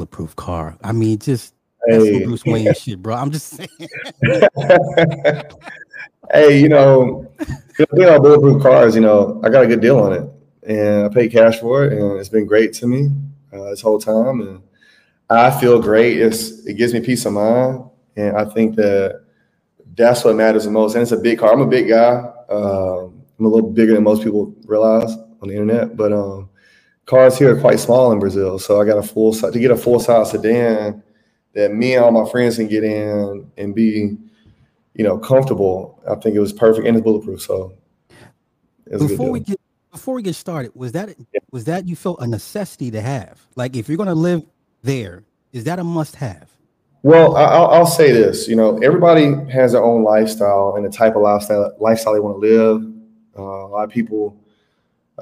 bulletproof car. I mean, just that's hey. Bruce Wayne shit, bro. I'm just saying. hey, you know, being on bulletproof cars, you know, I got a good deal on it, and I paid cash for it, and it's been great to me uh, this whole time, and I feel great. It's it gives me peace of mind, and I think that that's what matters the most. And it's a big car. I'm a big guy. Um, I'm a little bigger than most people realize on the internet, but um, cars here are quite small in Brazil. So I got a full to get a full size sedan that me and all my friends can get in and be, you know, comfortable. I think it was perfect and it's bulletproof. So before we get before we get started, was that yeah. was that you felt a necessity to have? Like if you're gonna live there, is that a must have? Well, I'll, I'll, say this. You know, everybody has their own lifestyle and the type of lifestyle lifestyle they want to live. Uh, a lot of people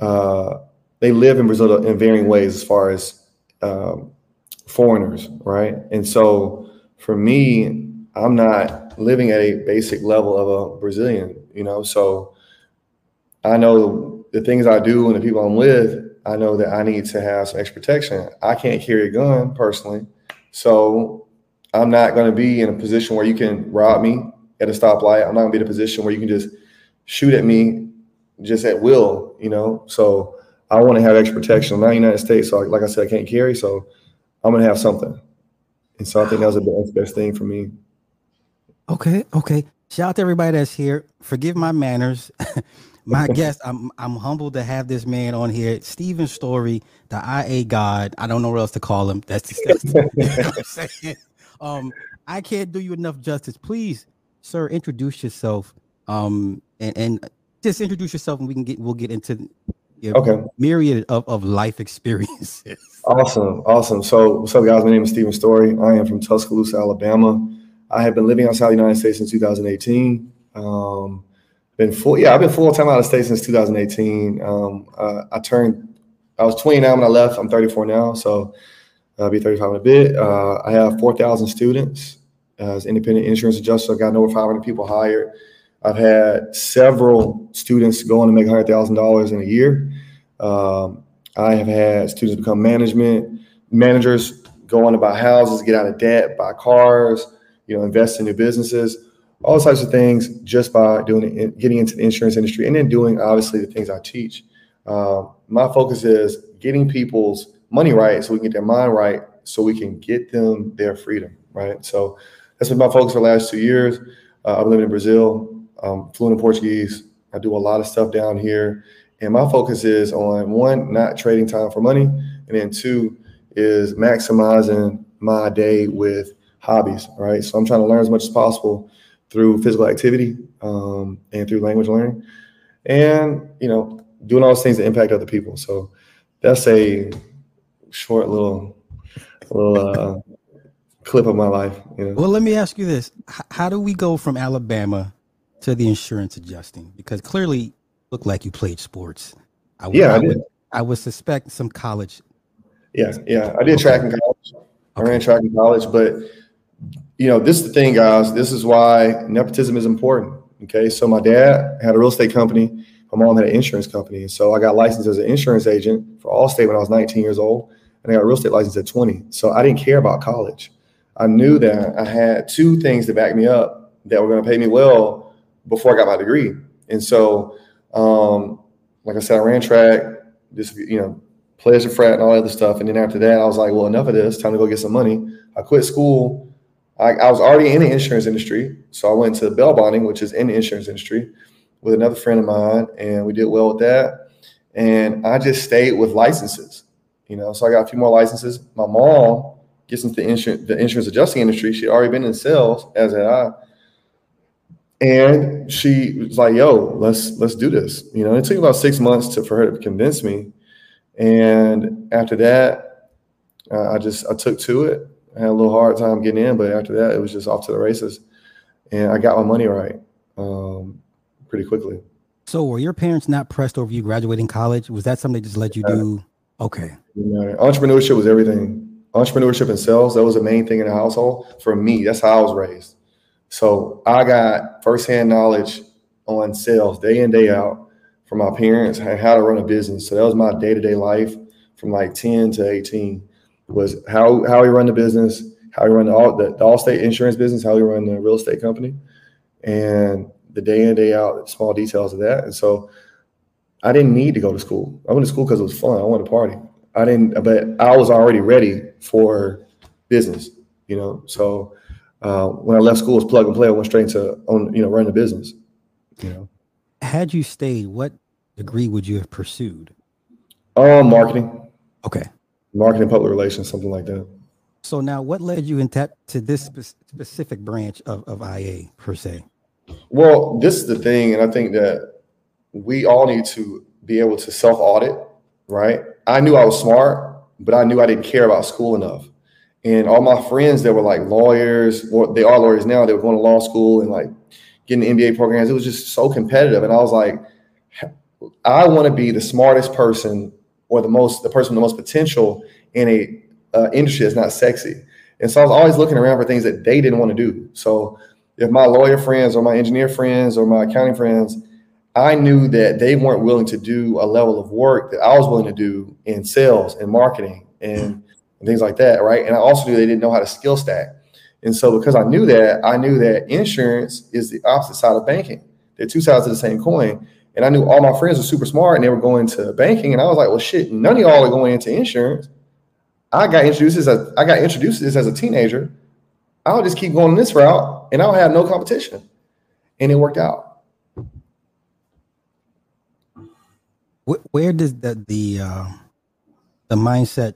uh, they live in Brazil in varying ways as far as um, foreigners, right? And so for me, I'm not living at a basic level of a Brazilian, you know. So I know the things I do and the people I'm with, I know that I need to have some extra protection. I can't carry a gun personally. So I'm not going to be in a position where you can rob me at a stoplight. I'm not going to be in a position where you can just shoot at me just at will, you know. So I want to have extra protection. I'm not in the United States, so like I said, I can't carry. So I'm going to have something. And so I think that was the best thing for me. Okay. Okay. Shout out to everybody that's here. Forgive my manners. my guest, I'm I'm humbled to have this man on here. Stephen Story, the IA God. I don't know what else to call him. That's disgusting. you know I'm saying? Um, I can't do you enough justice. Please, sir, introduce yourself. Um, and, and just introduce yourself, and we can get we'll get into your okay. myriad of, of life experiences. Awesome, awesome. So, what's up, guys? My name is Stephen Story. I am from Tuscaloosa, Alabama. I have been living outside the United States since 2018. Um, been full, yeah, I've been full time out of state since 2018. Um, uh, I turned, I was 20 now when I left. I'm 34 now, so I'll be 35 in a bit. Uh, I have 4,000 students as independent insurance adjuster. I've gotten over 500 people hired. I've had several students going to make $100,000 in a year. Um, I have had students become management managers, go on to buy houses, get out of debt, buy cars, you know, invest in new businesses, all types of things just by doing it, getting into the insurance industry, and then doing obviously the things I teach. Uh, my focus is getting people's money right so we can get their mind right so we can get them their freedom, right? So that's been my focus for the last two years. Uh, I've lived in Brazil, um, fluent in Portuguese. I do a lot of stuff down here. And my focus is on one, not trading time for money. And then two is maximizing my day with hobbies, right? So I'm trying to learn as much as possible through physical activity um, and through language learning and, you know, doing all those things that impact other people. So that's a short little, little uh, clip of my life. You know? Well, let me ask you this. How do we go from Alabama to the insurance adjusting? Because clearly look like you played sports. I would, yeah, I, I would, I would suspect some college. Yeah, yeah, I did okay. track in college. I ran track in college, but you know, this is the thing, guys. This is why nepotism is important. Okay, so my dad had a real estate company. My mom had an insurance company, so I got licensed as an insurance agent for Allstate when I was 19 years old, and I got a real estate license at 20. So I didn't care about college. I knew that I had two things to back me up that were going to pay me well before I got my degree, and so um, like I said, I ran track, just you know, and frat and all that other stuff. And then after that, I was like, well, enough of this. Time to go get some money. I quit school. I, I was already in the insurance industry, so I went to bail bonding, which is in the insurance industry, with another friend of mine, and we did well with that. And I just stayed with licenses, you know. So I got a few more licenses. My mom gets into the insurance, the insurance adjusting industry. She'd already been in sales, as had I and she was like, "Yo, let's let's do this." You know, it took about six months to for her to convince me, and after that, uh, I just I took to it. I had a little hard time getting in, but after that, it was just off to the races, and I got my money right um, pretty quickly. So, were your parents not pressed over you graduating college? Was that something they just let you do? Okay. You know, entrepreneurship was everything. Entrepreneurship and sales that was the main thing in the household for me. That's how I was raised. So I got firsthand knowledge on sales day in, day out from my parents and how to run a business. So that was my day to day life from like 10 to 18. was how how he run the business, how he run the all the, the Allstate insurance business, how he run the real estate company, and the day in day out small details of that. And so I didn't need to go to school. I went to school because it was fun. I wanted to party. I didn't, but I was already ready for business. You know, so uh, when I left school, it was plug and play. I went straight into on you know run the business. You know, had you stayed, what degree would you have pursued? Um, marketing. Okay. Marketing, public relations, something like that. So now, what led you into to this spe- specific branch of, of IA per se? Well, this is the thing, and I think that we all need to be able to self audit, right? I knew I was smart, but I knew I didn't care about school enough. And all my friends that were like lawyers, or they are lawyers now, they were going to law school and like getting MBA programs. It was just so competitive. And I was like, I want to be the smartest person or the most, the person with the most potential in a uh, industry that's not sexy. And so I was always looking around for things that they didn't want to do. So if my lawyer friends or my engineer friends or my accounting friends, I knew that they weren't willing to do a level of work that I was willing to do in sales and marketing and, and things like that, right? And I also knew they didn't know how to skill stack. And so because I knew that, I knew that insurance is the opposite side of banking. They're two sides of the same coin. And I knew all my friends were super smart and they were going to banking. And I was like, well, shit, none of y'all are going into insurance. I got introduced as a, I got introduced to this as a teenager. I'll just keep going this route and I'll have no competition. And it worked out. Where does the the uh, the mindset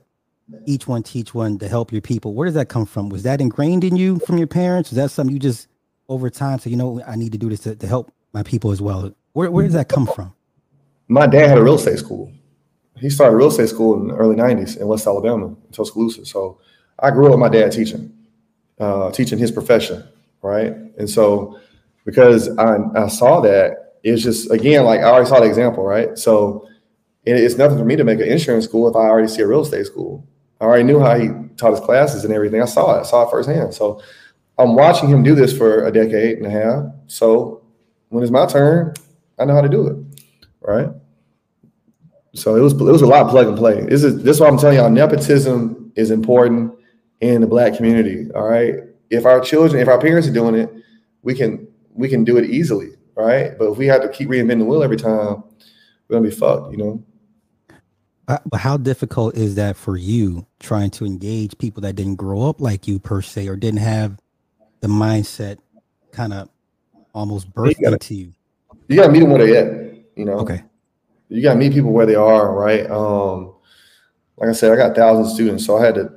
each one teach one to help your people? Where does that come from? Was that ingrained in you from your parents? Is that something you just over time so you know I need to do this to, to help my people as well? Where where does that come from? My dad had a real estate school. He started real estate school in the early '90s in West Alabama, in Tuscaloosa. So I grew up with my dad teaching, uh, teaching his profession, right? And so because I, I saw that it's just again like I already saw the example, right? So it's nothing for me to make an insurance school if I already see a real estate school. I already knew how he taught his classes and everything. I saw it, I saw it firsthand. So I'm watching him do this for a decade and a half. So when it's my turn, I know how to do it, right? So it was it was a lot of plug and play. This is this is what I'm telling y'all. Nepotism is important in the black community. All right. If our children, if our parents are doing it, we can we can do it easily right? But if we have to keep reinventing the wheel every time, we're gonna be fucked, you know. Uh, but how difficult is that for you trying to engage people that didn't grow up like you per se or didn't have the mindset kind of almost birthed you gotta, into you? You gotta meet them where they at, you know. Okay. You gotta meet people where they are, right? Um, like I said, I got thousands of students, so I had to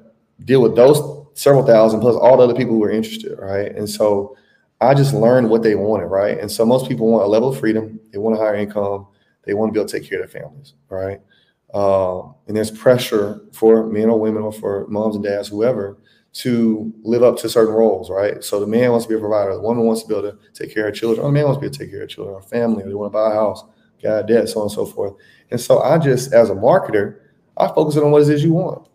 deal with those several thousand plus all the other people who were interested, right? And so I just learned what they wanted, right? And so most people want a level of freedom. They want a higher income. They want to be able to take care of their families, right? Uh, and there's pressure for men or women or for moms and dads, whoever, to live up to certain roles, right? So the man wants to be a provider. The woman wants to be able to take care of children. Or the man wants to be able to take care of children or family. Or they want to buy a house, got debt, so on and so forth. And so I just, as a marketer, I focus on what it is you want.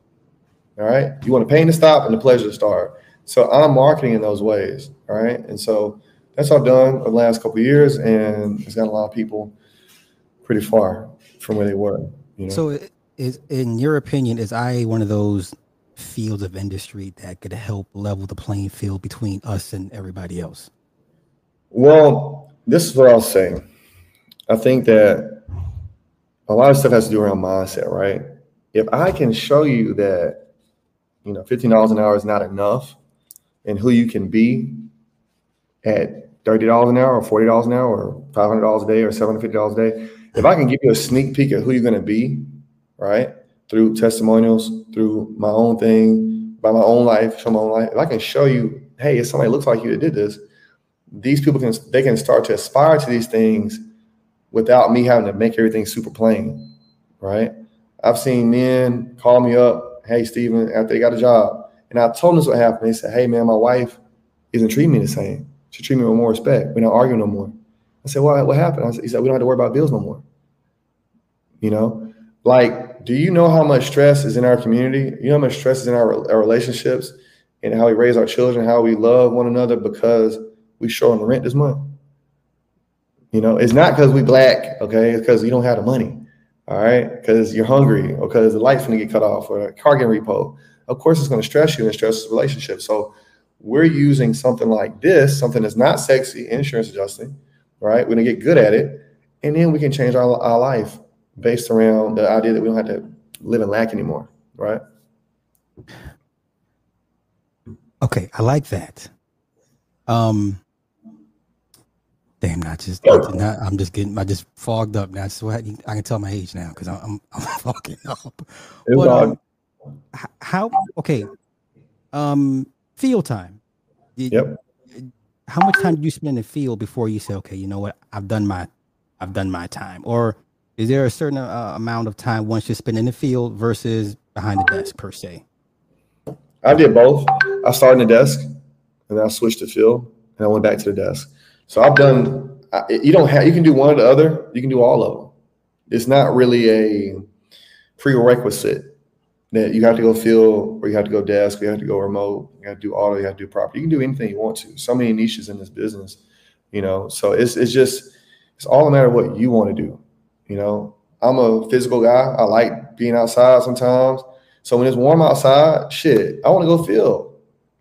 All right. You want the pain to stop and the pleasure to start. So I'm marketing in those ways, All right. And so that's all done over the last couple years, and it's got a lot of people pretty far from where they were. You know? So, is in your opinion, is I one of those fields of industry that could help level the playing field between us and everybody else? Well, this is what I'll say. I think that a lot of stuff has to do around mindset, right? If I can show you that, you know, $15 an hour is not enough, and who you can be at $30 an hour or $40 an hour or $500 a day or $750 a day, if I can give you a sneak peek at who you're going to be, right, through testimonials, through my own thing, by my own life, show my own life, if I can show you, hey, if somebody looks like you that did this, these people can they can start to aspire to these things without me having to make everything super plain, right? I've seen men call me up, hey, Steven, after they got a job, and I told them this what happened. They said, Hey man, my wife isn't treating me the same. She treat me with more respect. We're not arguing no more. I said, Well, what happened? I said, he said, We don't have to worry about bills no more. You know, like, do you know how much stress is in our community? You know how much stress is in our, our relationships and how we raise our children, how we love one another because we show on the rent this month. You know, it's not because we black, okay? It's because you don't have the money, all right? Because you're hungry or because the light's gonna get cut off or a car getting repo of course it's to stress you and stress the relationship. So we're using something like this, something that's not sexy, insurance adjusting, right? We're gonna get good at it, and then we can change our, our life based around the idea that we don't have to live in lack anymore, right? Okay, I like that. Um, damn, not just, not, I'm just getting, I just fogged up now. So I, I can tell my age now because I'm, I'm, I'm fogging up. But, um, how? Okay. Um, field time. Did, yep. How much time do you spend in the field before you say, okay, you know what, I've done my, I've done my time, or is there a certain uh, amount of time once you spend in the field versus behind the desk per se? I did both. I started in the desk, and then I switched to field, and I went back to the desk. So I've done. You don't have. You can do one or the other. You can do all of them. It's not really a prerequisite that you have to go field or you have to go desk, you have to go remote, you have to do auto, you have to do property. You can do anything you want to. So many niches in this business, you know. So it's it's just it's all a matter of what you want to do. You know, I'm a physical guy. I like being outside sometimes. So when it's warm outside, shit, I want to go field.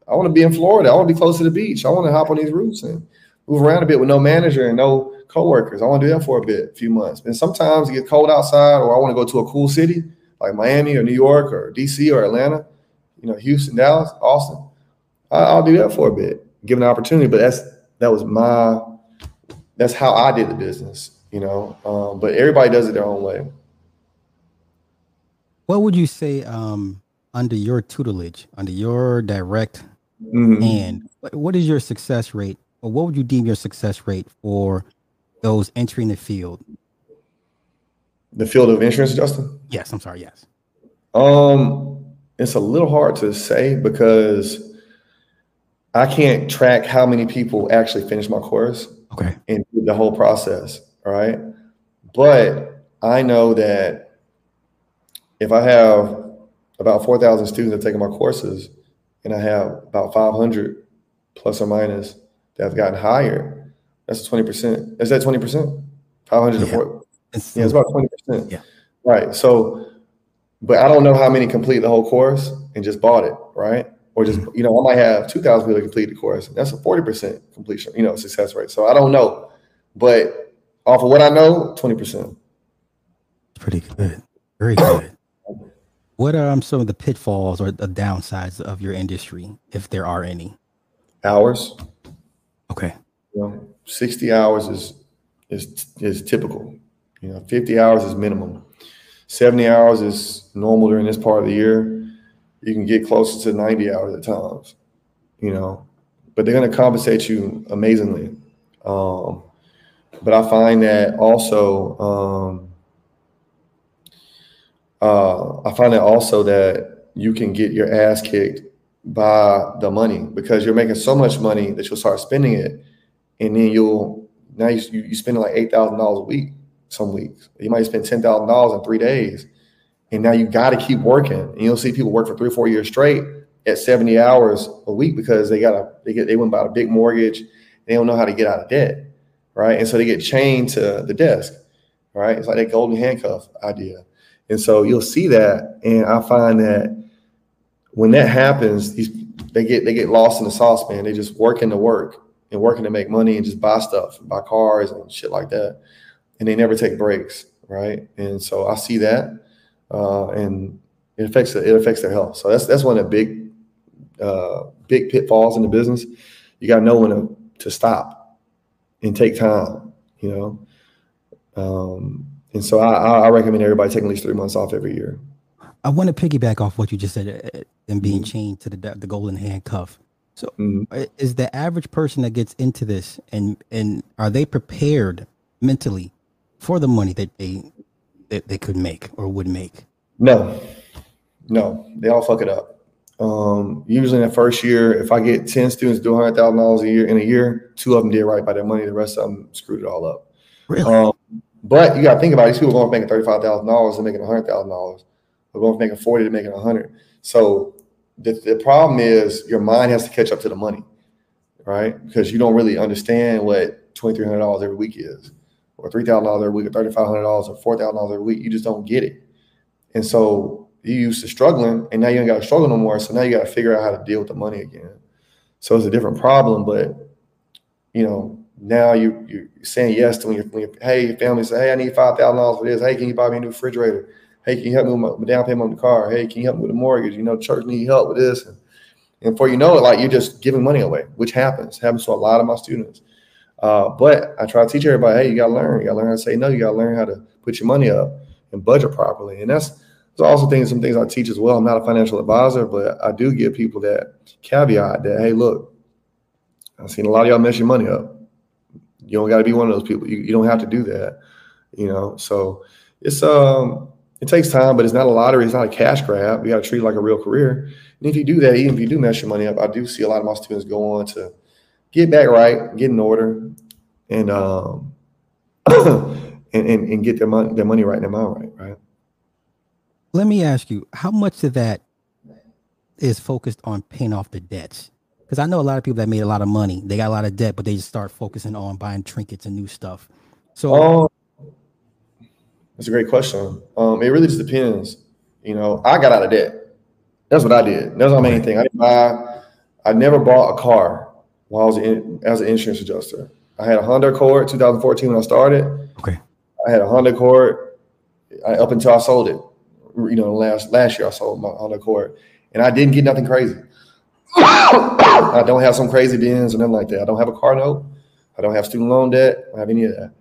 I want to be in Florida. I want to be close to the beach. I want to hop on these roofs and move around a bit with no manager and no coworkers. I want to do that for a bit, a few months. And sometimes it gets cold outside, or I want to go to a cool city like Miami or New York or DC or Atlanta, you know, Houston, Dallas, Austin, I, will do that for a bit, given the opportunity. But that's that was my that's how I did the business, you know. Um, but everybody does it their own way. What would you say um, under your tutelage, under your direct mm-hmm. hand? What is your success rate, or what would you deem your success rate for those entering the field the field of insurance adjusting? Yes, I'm sorry. Yes. Um, it's a little hard to say because I can't track how many people actually finish my course. Okay. And the whole process. All right. But I know that if I have about 4,000 students that taking my courses and I have about 500 plus or minus that have gotten hired, that's 20%. Is that 20%? 500 yeah. to 4. It's, yeah, it's about 20%. Yeah. Right. So, but I don't know how many complete the whole course and just bought it, right? Or just, mm-hmm. you know, I might have 2,000 people complete the course. That's a 40% completion, you know, success rate. So I don't know. But off of what I know, 20%. Pretty good. Very good. what are um, some of the pitfalls or the downsides of your industry, if there are any? Hours. Okay. You know, 60 hours is is is typical. You know, 50 hours is minimum. 70 hours is normal during this part of the year. You can get closer to 90 hours at times, you know, but they're going to compensate you amazingly. Um, but I find that also, um, uh, I find that also that you can get your ass kicked by the money because you're making so much money that you'll start spending it, and then you'll now you you spending like eight thousand dollars a week some weeks. You might spend ten thousand dollars in three days, and now you got to keep working. And you'll see people work for three or four years straight at seventy hours a week because they got a they get they went about a big mortgage. They don't know how to get out of debt, right? And so they get chained to the desk, right? It's like that golden handcuff idea. And so you'll see that, and I find that when that happens, these they get they get lost in the saucepan. They just working to work and working to make money and just buy stuff, buy cars and shit like that and they never take breaks, right? And so I see that, uh, and it affects it affects their health. So that's that's one of the big uh, big pitfalls in the business. You got to know when to, to stop and take time, you know. Um, and so I, I recommend everybody taking at least three months off every year. I want to piggyback off what you just said uh, and being mm-hmm. chained to the the golden handcuff. So, mm-hmm. Is the average person that gets into this and and are they prepared mentally for the money that they that they could make or would make? No, no, they all fuck it up. Um, usually in the first year, if I get 10 students do hundred thousand dollars a year in a year, two of them did right by their money, the rest of them screwed it all up. Really? Um, but you gotta think about it. these people going from making thirty-five thousand dollars and making hundred thousand dollars. They're going from making 40 to making a hundred. So the, the problem is your mind has to catch up to the money, right? Because you don't really understand what $2,300 every week is or three thousand dollars a week, or thirty five hundred dollars, or four thousand dollars a week. You just don't get it. And so you used to struggling and now you ain't got to struggle no more. So now you got to figure out how to deal with the money again. So it's a different problem, but you know, now you you're saying yes to when you when hey your family say hey I need five thousand dollars for this hey can you buy me a new refrigerator hey can you help me with my down payment on the car hey can you help me with the mortgage you know church need help with this and, and before you know it like you're just giving money away which happens happens to a lot of my students uh, but I try to teach everybody hey you gotta learn you gotta learn how to say no you gotta learn how to put your money up and budget properly and that's also things some things I teach as well I'm not a financial advisor but I do give people that caveat that hey look I've seen a lot of y'all mess your money up you don't got to be one of those people. You, you don't have to do that, you know. So it's um it takes time, but it's not a lottery. It's not a cash grab. You got to treat it like a real career. And if you do that, even if you do mess your money up, I do see a lot of my students go on to get back right, get in order, and um and, and and get their money their money right and their mind right, right. Let me ask you, how much of that is focused on paying off the debts? Because I know a lot of people that made a lot of money. They got a lot of debt, but they just start focusing on buying trinkets and new stuff. So, um, that's a great question. Um, it really just depends. You know, I got out of debt. That's what I did. That's not anything. I didn't buy. I never bought a car while I was in, as an insurance adjuster. I had a Honda Accord 2014 when I started. Okay. I had a Honda Accord I, up until I sold it. You know, last last year I sold my Honda Accord, and I didn't get nothing crazy. I don't have some crazy Benz or nothing like that. I don't have a car note. I don't have student loan debt. I don't have any of that.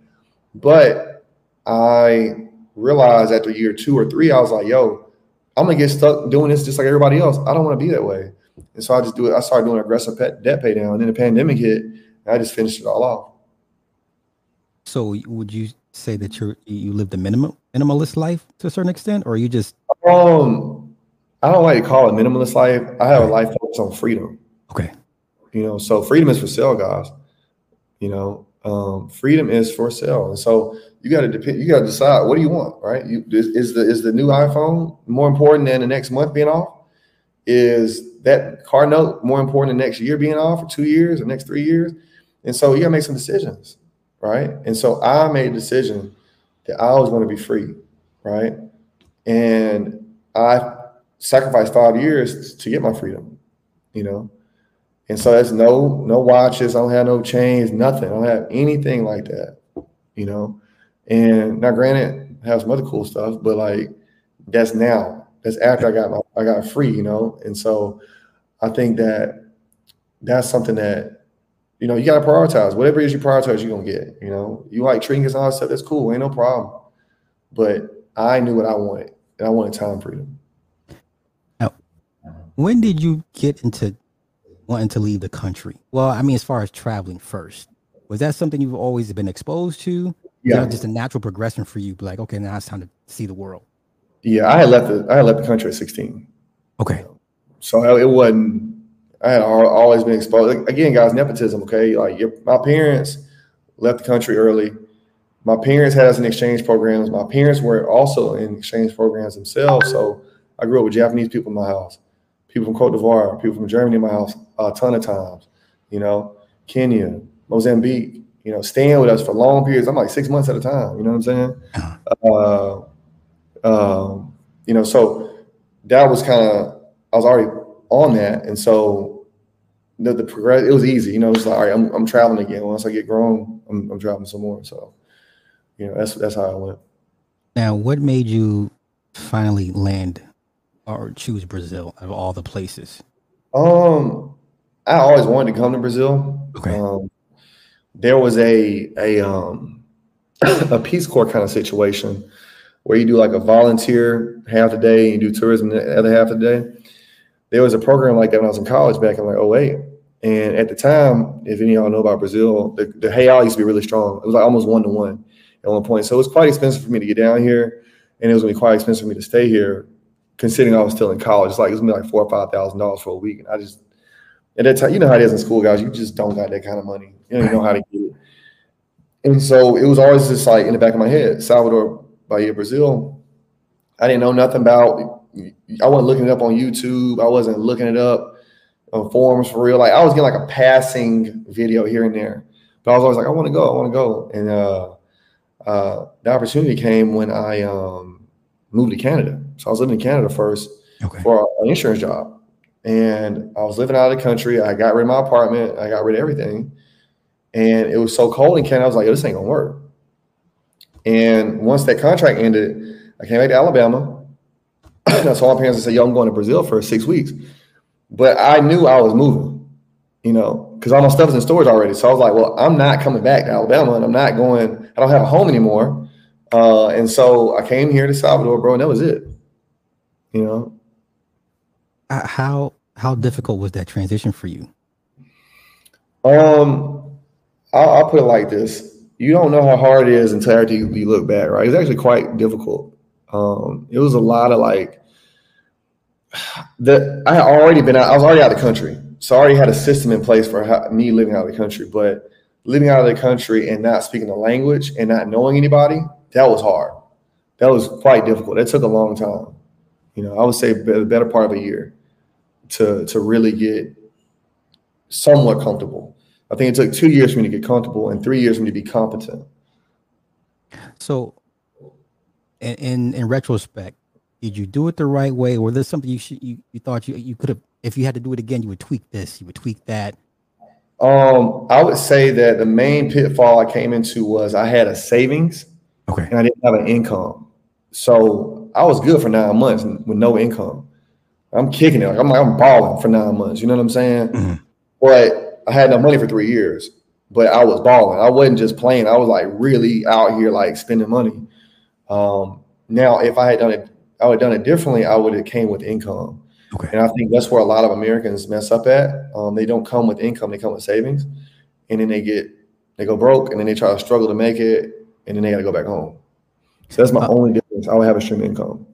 But I realized after year two or three, I was like, yo, I'm gonna get stuck doing this just like everybody else. I don't want to be that way. And so I just do it. I started doing aggressive pet debt pay down. And then the pandemic hit, and I just finished it all off. So would you say that you you live the minimal minimalist life to a certain extent, or you just um I don't like to call it minimalist life. I have a life focused on freedom. Okay. You know, so freedom is for sale, guys. You know, um, freedom is for sale, and so you got to depend. You got to decide what do you want, right? You is the is the new iPhone more important than the next month being off? Is that car note more important than next year being off, or two years, or next three years? And so you got to make some decisions, right? And so I made a decision that I was to be free, right? And I sacrificed five years to get my freedom, you know. And so there's no no watches, I don't have no chains, nothing. I don't have anything like that, you know. And now, granted, I have some other cool stuff, but like that's now. That's after I got my I got free, you know. And so I think that that's something that you know you got to prioritize. Whatever it is you prioritize, you're gonna get. You know, you like trinkets and all that stuff. That's cool, ain't no problem. But I knew what I wanted, and I wanted time freedom when did you get into wanting to leave the country? Well, I mean, as far as traveling first, was that something you've always been exposed to? Yeah, just a natural progression for you. Like, okay, now it's time to see the world. Yeah, I had left the I had left the country at sixteen. Okay, so it wasn't. I had always been exposed. Like, again, guys, nepotism. Okay, like your, my parents left the country early. My parents had us in exchange programs. My parents were also in exchange programs themselves. So I grew up with Japanese people in my house people from Cote d'Ivoire, people from Germany in my house a ton of times, you know, Kenya, Mozambique, you know, staying with us for long periods. I'm like six months at a time, you know what I'm saying? Uh, um, you know, so that was kind of, I was already on that. And so the, the progress, it was easy, you know, it's like, all right, I'm, I'm traveling again. Once I get grown, I'm, I'm traveling some more. So, you know, that's, that's how I went. Now, what made you finally land or choose Brazil of all the places? Um, I always wanted to come to Brazil. Okay. Um, there was a a um a Peace Corps kind of situation where you do like a volunteer half the day and you do tourism the other half of the day. There was a program like that when I was in college back in like 08. And at the time, if any of y'all know about Brazil, the, the real used to be really strong. It was like almost one to one at one point. So it was quite expensive for me to get down here. And it was going to be quite expensive for me to stay here considering I was still in college. It's like it's gonna be like four or five thousand dollars for a week. And I just at that time, you know how it is in school, guys. You just don't got that kind of money. You don't know how to get it. And so it was always just like in the back of my head, Salvador Bahia, Brazil. I didn't know nothing about. I wasn't looking it up on YouTube. I wasn't looking it up on forums for real. Like I was getting like a passing video here and there, but I was always like, I want to go, I want to go. And uh, uh, the opportunity came when I um, moved to Canada. So I was living in Canada first Okay. for an insurance job. And I was living out of the country. I got rid of my apartment. I got rid of everything. And it was so cold in Canada. I was like, Yo, this ain't gonna work. And once that contract ended, I came back to Alabama. I told my parents, I said, Yo, I'm going to Brazil for six weeks. But I knew I was moving, you know, because all my stuff is in storage already. So I was like, Well, I'm not coming back to Alabama and I'm not going, I don't have a home anymore. Uh, and so I came here to Salvador, bro, and that was it. You know, Uh, How how difficult was that transition for you? Um, I'll, I'll put it like this: you don't know how hard it is until after you, look back, right? It's actually quite difficult. Um, it was a lot of like that. I had already been out. I was already out of the country, so I already had a system in place for how, me living out of the country. But living out of the country and not speaking the language and not knowing anybody, that was hard. That was quite difficult. That took a long time. You know, I would say the better part of a year to to really get somewhat comfortable. I think it took two years for me to get comfortable and three years for me to be competent. So, in in, in retrospect, did you do it the right way, or there's something you should you, you thought you you could have if you had to do it again, you would tweak this, you would tweak that. Um, I would say that the main pitfall I came into was I had a savings Okay. and I didn't have an income. So I was good for nine months with no income. I'm kicking it. Like, I'm, I'm balling for nine months. You know what I'm saying? Mhm. But I had no money for three years. But I was balling. I wasn't just playing. I was like really out here like spending money. Um, now, if I had done it, I would have done it differently. I would have came with income. Okay. And I think that's where a lot of Americans mess up at. Um, they don't come with income; they come with savings, and then they get they go broke, and then they try to struggle to make it, and then they got to go back home. So that's my Uh, only difference. I would have a stream income.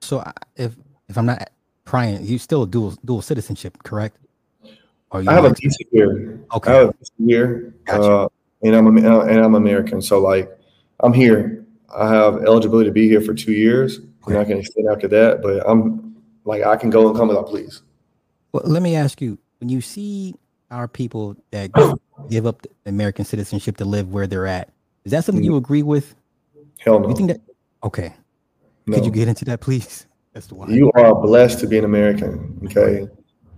So if if I'm not prying, you still dual dual citizenship, correct? Or you I have a visa here. Okay. I have a visa here, Gotcha. uh, and I'm and I'm American. So like, I'm here. I have eligibility to be here for two years, and I can extend after that. But I'm like, I can go and come as I please. Well, let me ask you: when you see our people that give up the American citizenship to live where they're at, is that something you agree with? Hell no. You think that? Okay. no. Could you get into that, please? That's the one. You are blessed to be an American. Okay.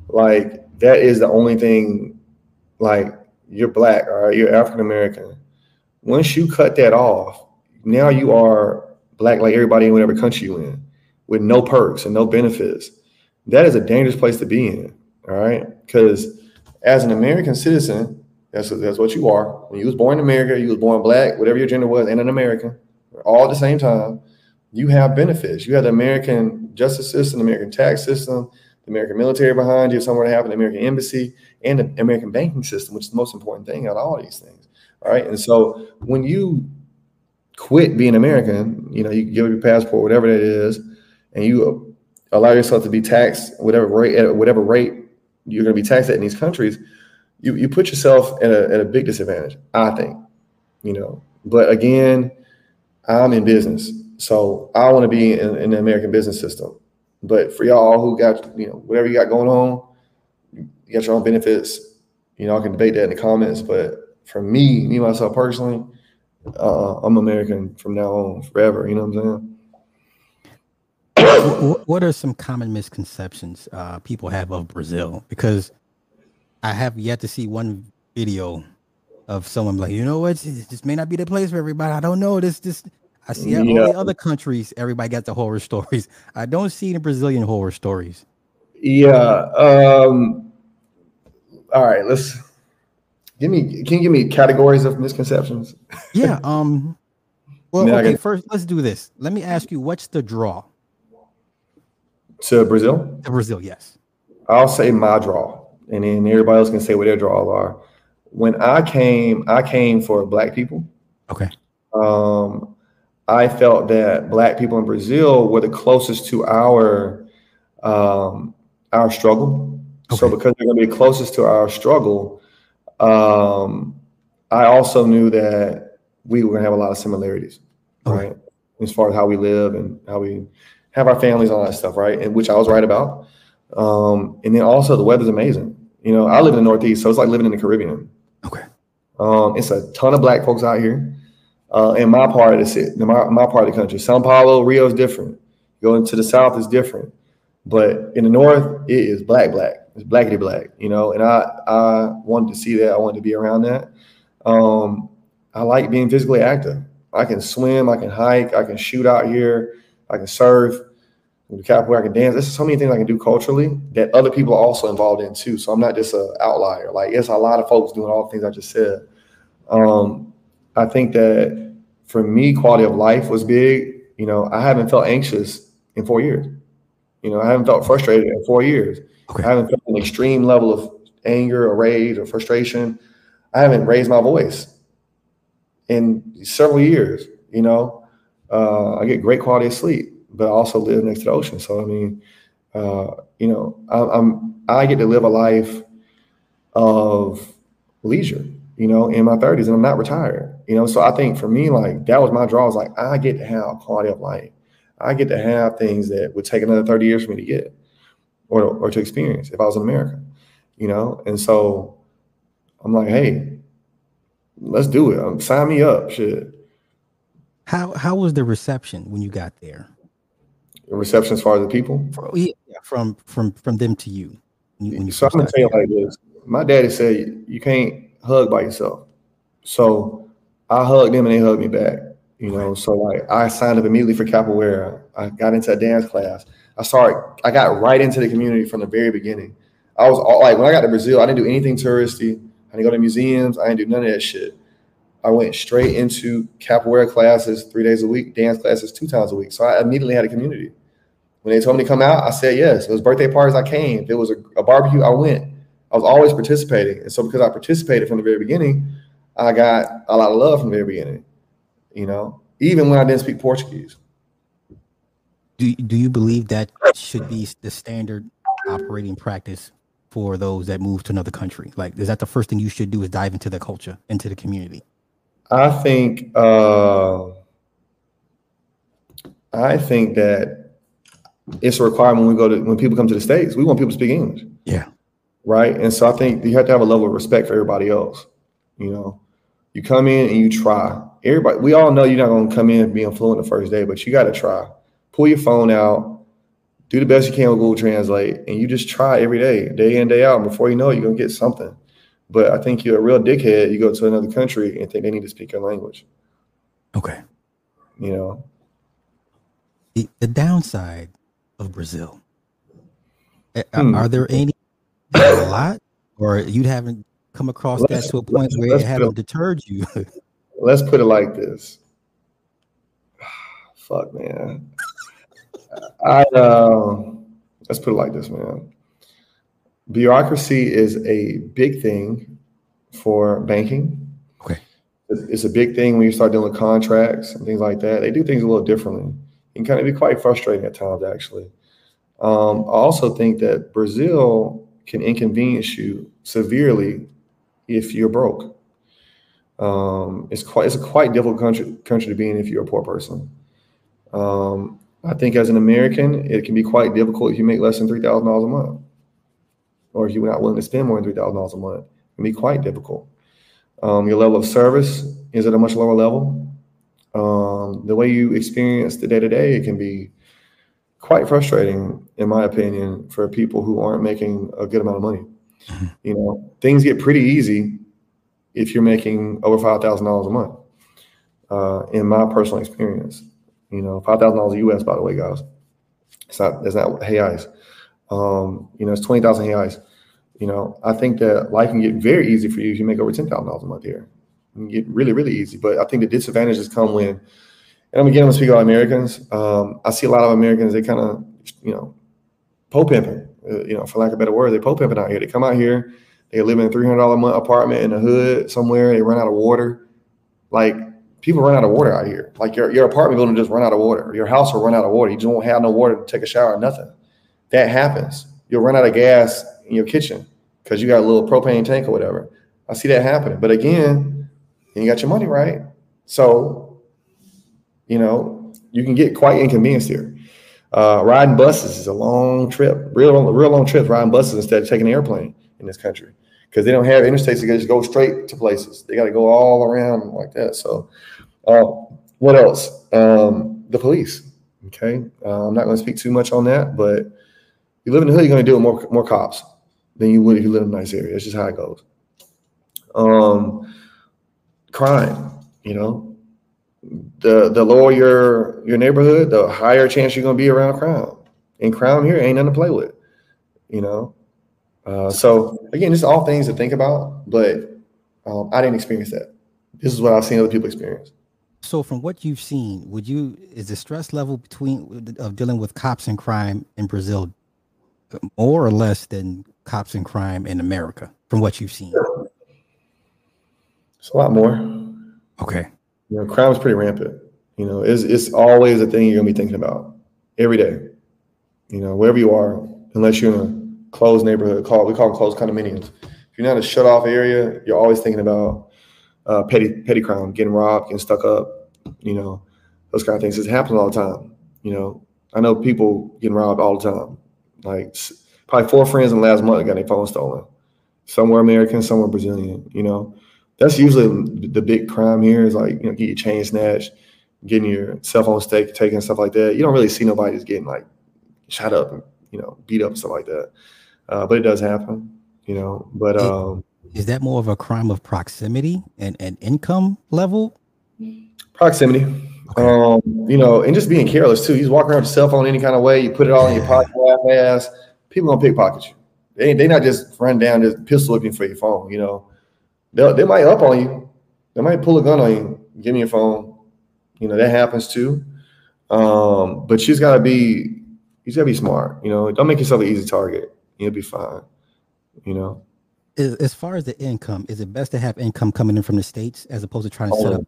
Like that is the only thing, like you're black, right, you're African American. Once you cut that off, now you are black like everybody in whatever country you in with no perks and no benefits. That is a dangerous place to be in. All right. Because as an American citizen, that's, that's what you are. When you was born in America, you was born black, whatever your gender was, and an American, all at the same time you have benefits. You have the American justice system, the American tax system, the American military behind you. If something were to happen, the American embassy, and the American banking system, which is the most important thing out of all these things. All right. And so when you quit being American, you know, you give up your passport, whatever that is, and you allow yourself to be taxed whatever rate at whatever rate you're going to be taxed at in these countries, you you put yourself at a at a big disadvantage, I think. You know, but again, I'm in business. So I want to be in, in the American business system. But for y'all who got, you know, whatever you got going on, you got your own benefits. You know, I can debate that in the comments. But for me, me myself personally, uh, I'm American from now on forever. You know what I'm saying? what, are some common misconceptions uh, people have of Brazil? Because I have yet to see one video of someone like, you know what, this may not be the place for everybody. I don't know. This, this. I see all the other countries. Everybody got the horror stories. I don't see the Brazilian horror stories. Yeah. Um, all right. Let's give me. Can you give me categories of misconceptions? Yeah. Um. Well, Yeah, okay. First, let's do this. Let me ask you, what's the draw To Brazil, to Brazil? Yes. I'll say my draw, and then everybody else can say what their draws are. When I came, I came for black people. Okay. um, I felt that black people in Brazil were the closest to our um, our struggle. So because they're going to be closest to our struggle, um, I also knew that we were going to have a lot of similarities, Okay. right? As far as how we live and how we have our families, all that stuff, right? And which I was right about. Um, and then also the weather's amazing. You know, I live in the Northeast, so it's like living in the Caribbean. Okay. Um, it's a ton of black folks out here. Uh, in my part of the city, my, my part of the country, Sao Paulo, Rio is different. Going to the south is different, but in the north it is black, black. It's blackity black, you know. And I I wanted to see that. I wanted to be around that. Um, I like being physically active. I can swim, I can hike, I can shoot out here, I can surf, the capoeira, I can dance. There's so many things I can do culturally that other people are also involved in too. So I'm not just an outlier. Like it's a lot of folks doing all the things I just said. Um, I think that for me, quality of life was big. You know, I haven't felt anxious in four years. You know, I haven't felt frustrated in four years. Okay. I haven't felt an extreme level of anger or rage or frustration. I haven't raised my voice in several years. You know, uh, I get great quality of sleep, but I also live next to the ocean. So I mean, uh, you know, I, I'm I get to live a life of leisure. You know, in my 30s, and I'm not retired. You know, so I think for me, like that was my draw. Is like I get to have quality of life. I get to have things that would take another 30 years for me to get or, or to experience if I was in America, you know? And so I'm like, hey, let's do it. Um, sign me up. Shit. How how was the reception when you got there? The reception as far as the people? yeah, from from from them to you. When you, when you so I'm gonna tell you like this. My daddy said you can't hug by yourself. So I hugged them and they hugged me back. You know, so like I signed up immediately for capoeira. I got into a dance class. I started. I got right into the community from the very beginning. I was all, like when I got to Brazil, I didn't do anything touristy. I didn't go to museums. I didn't do none of that shit. I went straight into capoeira classes three days a week, dance classes two times a week. So I immediately had a community. When they told me to come out, I said yes. If it was birthday parties, I came. If it was a, a barbecue, I went. I was always participating. And so because I participated from the very beginning, I got a lot of love from the very beginning you know, even when I didn't speak Portuguese. Do, do you believe that should be the standard operating practice for those that move to another country? Like, is that the first thing you should do is dive into the culture, into the community? I think, uh, I think that it's a requirement when we go to, when people come to the States, we want people to speak English. Yeah. Right. And so I think you have to have a level of respect for everybody else, you know, you come in and you try. Everybody, we all know you're not going to come in being fluent the first day, but you got to try. Pull your phone out, do the best you can with Google Translate, and you just try every day, day in, day out. Before you know it, you're going to get something. But I think you're a real dickhead. You go to another country and think they need to speak your language. Okay. You know, the, the downside of Brazil. Hmm. Are there any a lot, or you haven't come across let's, that to a point where it hadn't deterred you? let's put it like this. Fuck, man. I uh, let's put it like this, man. Bureaucracy is a big thing for banking. Okay. It's a big thing when you start dealing with contracts and things like that. They do things a little differently. It can kind of be quite frustrating at times, actually. Um, I also think that Brazil can inconvenience you severely if you're broke. Um, it's quite it's a quite difficult country country to be in if you're a poor person. Um, I think as an American, it can be quite difficult if you make less than three thousand dollars a month, or if you're not willing to spend more than three thousand dollars a month. It can be quite difficult. Um, your level of service is at a much lower level. Um, the way you experience the day to day, it can be quite frustrating, in my opinion, for people who aren't making a good amount of money. You know, things get pretty easy if you're making over five thousand dollars a month. Uh, in my personal experience, you know, five thousand dollars US, by the way, guys. It's not. It's not reais. Um, you know, it's twenty thousand reais. You know, I think that life can get very easy for you if you make over ten thousand dollars a month here. get really, really easy. But I think the disadvantages come when, and again, I'm gonna speak about Americans. Um, I see a lot of Americans. They kind of, you know, po pimping Uh, you know, for lack of a better word, they po pimping out here. They come out here, they live in a three hundred dollar month apartment in the hood somewhere. They run out of water. Like people run out of water out here. Like your your apartment building just run out of water. Your house will run out of water. You just won't have no water to take a shower. Or nothing. That happens. You'll run out of gas in your kitchen because you got a little propane tank or whatever. I see that happening. But again, you got your money right. So, you know, you can get quite inconvenienced here. Uh, riding buses is a long trip, real real long trips. Riding buses instead of taking an airplane in this country because they don't have interstates. They just go straight to places. They got to go all around like that. So, uh, what else? Um, the police. Okay, uh, I'm not going to speak too much on that, but you live in the hood, you're going to deal with more more cops than you would if you live in a nice area. It's just how it goes. Um, crime, you know, the the lower your your neighborhood, the higher chance you're going to be around crime. And crime here ain't nothing to play with, you know. Uh, so again, just all things to think about, but um, I didn't experience that. This is what I've seen other people experience. So, from what you've seen, would you is the stress level between of dealing with cops and crime in Brazil more or less than cops and crime in America? From what you've seen, it's a lot more. Okay, you know, crime is pretty rampant. You know, it's it's always a thing you're gonna be thinking about every day. You know, wherever you are, unless you're in a closed neighborhood, call we call them closed condominiums. If you're not in a shut off area, you're always thinking about uh, petty petty crime, getting robbed, getting stuck up, you know, those kind of things. It happens all the time. You know, I know people getting robbed all the time. Like probably four friends in the last month got their phone stolen. Some were American, some were Brazilian. You know, that's usually the big crime here is like you know get your chain snatched, getting your cell phone stake taken, stuff like that. You don't really see nobody just getting like shot up and you know beat up and stuff like that. Uh, but it does happen. You know, but um is that more of a crime of proximity and, and income level? Proximity. Okay. Um, you know, and just being careless too. You just walk around with your cell phone any kind of way, you put it all in your pocket, half ass. People gonna pickpocket you. They they not just run down just pistol looking for your phone, you know. They they might up on you. They might pull a gun on you, give me your phone. You know, that happens too. Um, but she's gotta be you just gotta be smart, you know. Don't make yourself an easy target. You'll be fine. You know as far as the income, is it best to have income coming in from the states as opposed to trying to Only. set up?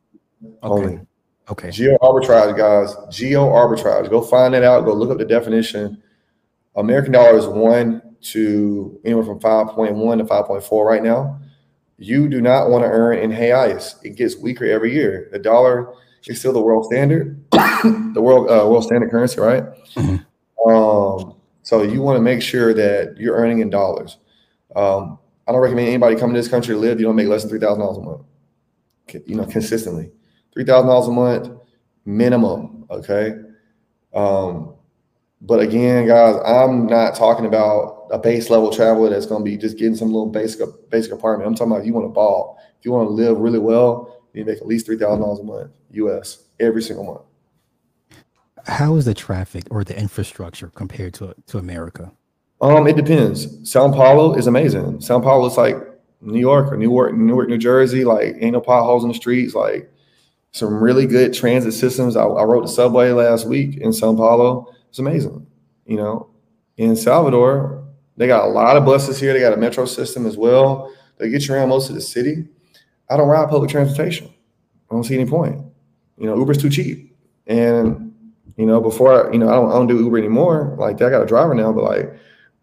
Only. Okay. Okay. Geo arbitrage, guys. Geo arbitrage. Go find that out. Go look up the definition. American dollar is one to anywhere from 5.1 to 5.4 right now. You do not want to earn in reais. It gets weaker every year. The dollar is still the world standard, the world uh, world standard currency, right? Mhm. Um, so you want to make sure that you're earning in dollars. Um, I don't recommend anybody coming to this country to live. You don't make less than three thousand dollars a month. You know, consistently, three thousand dollars a month minimum. Okay. Um, but again, guys, I'm not talking about a base level traveler that's going to be just getting some little basic basic apartment. I'm talking about you want to ball, if you want to live really well, you make at least three thousand dollars a month, U.S. every single month. How is the traffic or the infrastructure compared to to America? Um, it depends. Sao Paulo is amazing. Sao Paulo is like New York or Newark, Newark, New Jersey. Like ain't no potholes in the streets. Like some really good transit systems. I, I rode the subway last week in Sao Paulo. It's amazing. You know, in Salvador, they got a lot of buses here. They got a metro system as well. They get you around most of the city. I don't ride public transportation. I don't see any point. You know, Uber's too cheap. And you know, before you know, I don't, I don't do Uber anymore. Like I got a driver now, but like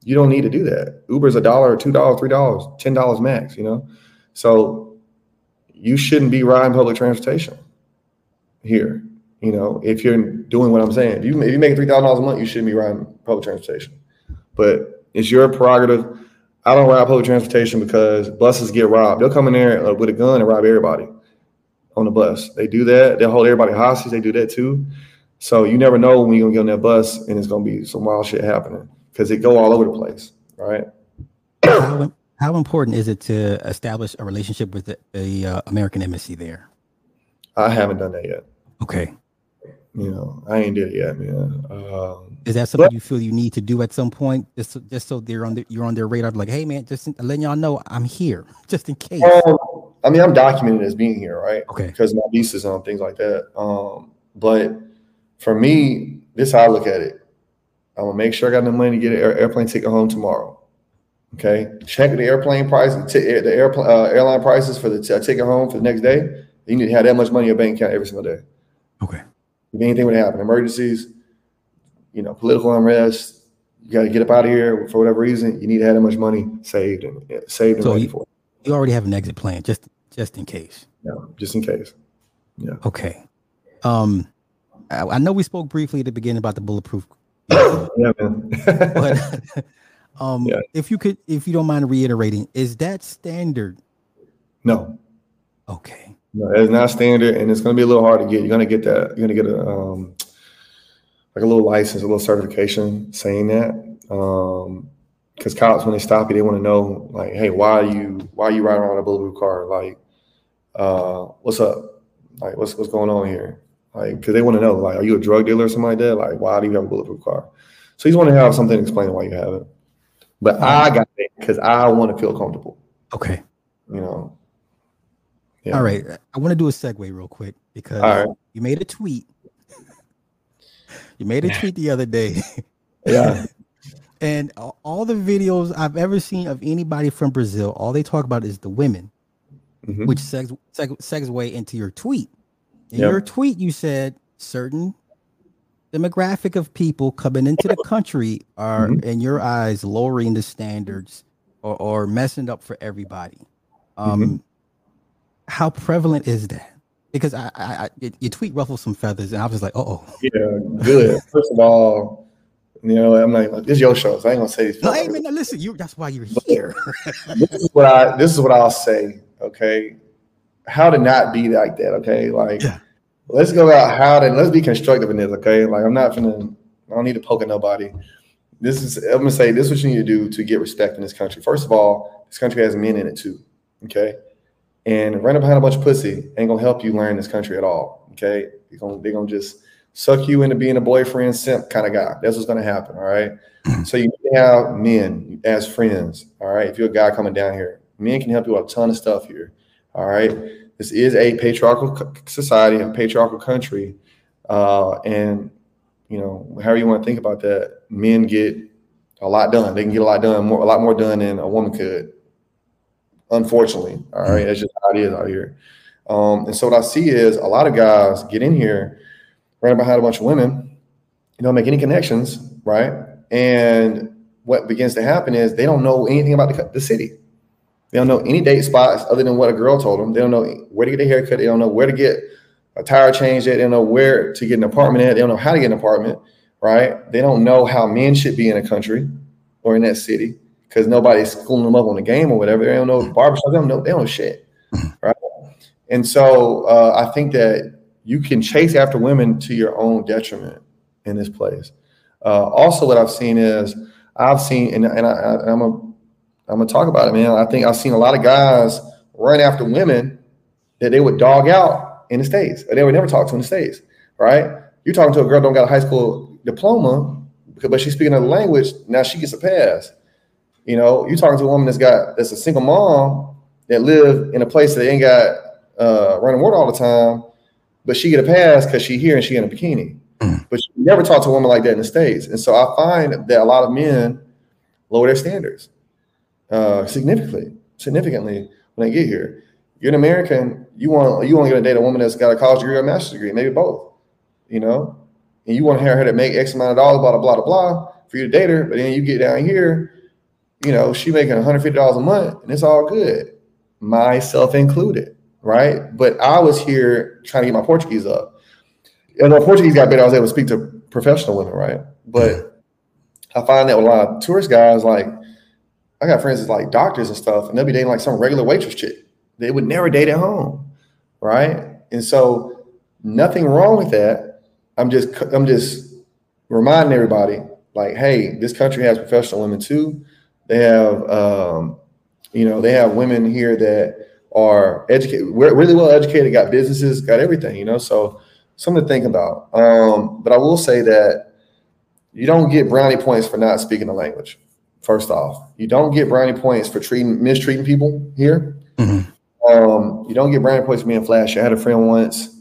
you don't need to do that. Uber's a dollar, two dollars, three dollars, ten dollars max. You know, so you shouldn't be riding public transportation here. You know, if you're doing what I'm saying, if you if you make three thousand dollars a month, you shouldn't be riding public transportation. But it's your prerogative. I don't ride public transportation because buses get robbed. They'll come in there uh, with a gun and rob everybody on the bus. They do that. They hold everybody hostage. They do that too. So you never know when you're gonna get on that bus and it's gonna be some wild shit happening because it go all over the place, right? how, how important is it to establish a relationship with the, the uh, American embassy there? I haven't done that yet. Okay. You know, I ain't did it yet, man. Um, Is that something But- you feel you need to do at some point, just so, just so they're on the, you're on their radar? Like, hey man, just letting y'all know I'm here, just in case. um, I mean, I'm documented as being here, right? Okay. Because my visas and things like that. Um, but for me, this is how I look at it. I'm gonna make sure I got enough money to get an air, airplane ticket home tomorrow. Okay, check the airplane price, t- the airplane uh, airline prices for the t- ticket home for the next day. You need to have that much money in your bank account every single day. If anything would happen, emergencies, you know, political unrest, you got to get up out of here for whatever reason. You need to have that much money saved and yeah, saved So ready you- You already have an exit plan, just just in case. know, just in case. Yeah. Okay. Um, I, I know we spoke briefly at the beginning about the bulletproof, Yeah, man. but um, Yeah. if you could, if you don't mind reiterating, is that standard? no, Okay. No, it's not standard, and it's going to be a little hard to get. You're going to get that. You're going to get a um, like a little license, a little certification saying that. Um, because cops when they stop you, they want to know like, hey, why are you why are you riding around a bulletproof car? Like, uh, what's up? Like, what's what's going on here? Like, because they want to know, like, are you a drug dealer or something like that? Like, why do you have a bulletproof car? So he's want to have something to explain why you have it. But I got it because I want to feel comfortable. Okay. You know. Yeah. All right. I want to do a segue real quick because right. you made a tweet. you made a tweet the other day. Yeah. and all the videos I've ever seen of anybody from Brazil, all they talk about is the women, mm-hmm. which segs, seg, segue into your tweet. In yep. your tweet, you said certain demographic of people coming into the country are, mm-hmm. in your eyes, lowering the standards or, or messing up for everybody. Um, mm-hmm. How prevalent is that? Because I, I, I your tweet ruffled some feathers, and I was like, oh. Yeah, good. First of all, you know, I'm like, this is your show, so I ain't gonna say this. No, hey, man, no, listen, you. That's why you're here. this is what I. This is what I'll say. Okay, how to not be like that. Okay, like yeah. let's go out how to let's be constructive in this. Okay, like I'm not gonna. I don't need to poke at nobody. This is. I'm gonna say this is what you need to do to get respect in this country. First of all, this country has men in it too. Okay, and running behind a bunch of pussy ain't gonna help you learn this country at all. Okay, they're gonna they're gonna just suck you into being a boyfriend simp kind of guy. That's what's to happen. All right. so you have men as friends. All right. If you're a guy coming down here, men can help you with a ton of stuff here. All right. This is a patriarchal society, a patriarchal country. Uh, and, you know, however you want to think about that, men get a lot done. They can get a lot done, more, a lot more done than a woman could. Unfortunately. All right. That's just is out here. Um, and so what I see is a lot of guys get in here ran behind a bunch of women, you don't make any connections, right? And what begins to happen is they don't know anything about the, the city. They don't know any date spots other than what a girl told them. They don't know where to get a haircut. They don't know where to get a tire change They don't know where to get an apartment at. They don't know how to get an apartment, right? They don't know how men should be in a country or in that city because nobody's schooling them up on the game or whatever. They don't know barbershop. They don't know. They don't know shit? And so uh, I think that you can chase after women to your own detriment in this place. Uh, also, what I've seen is I've seen, and, and, I, am I'm gonna talk about it, man. I think I've seen a lot of guys run after women that they would dog out in the states, or they would never talk to in the states, right? You're talking to a girl don't got a high school diploma, but she's speaking another language. Now she gets a pass. You know, you're talking to a woman that's got that's a single mom that live in a place that ain't got uh, running water all the time but she get a pass because she here and she in a bikini. Mm. But you never talk to a woman like that in the States. And so I find that a lot of men lower their standards uh, significantly, significantly when they get here. You're an American, you want you want to get a date a woman that's got a college degree or a master's degree, maybe both, you know, and you want to have her to make X amount of dollars, blah, blah, blah, blah, for you to date her. But then you get down here, you know, she making $150 a month and it's all good, myself included right? But I was here trying to get my Portuguese up. And the Portuguese got better, I was able to speak to professional women, right? But I find that with a lot of tourist guys, like I got friends that's like doctors and stuff, and they'll be dating like some regular waitress chick. They would never date at home, right? And so nothing wrong with that. I'm just I'm just reminding everybody, like, hey, this country has professional women too. They have um, you know, they have women here that are educated, we're really well educated, got businesses, got everything, you know. So something to think about. Um, but I will say that you don't get brownie points for not speaking the language. First off, you don't get brownie points for treating mistreating people here. Mm-hmm. Um, you don't get brownie points for being flashy. I had a friend once.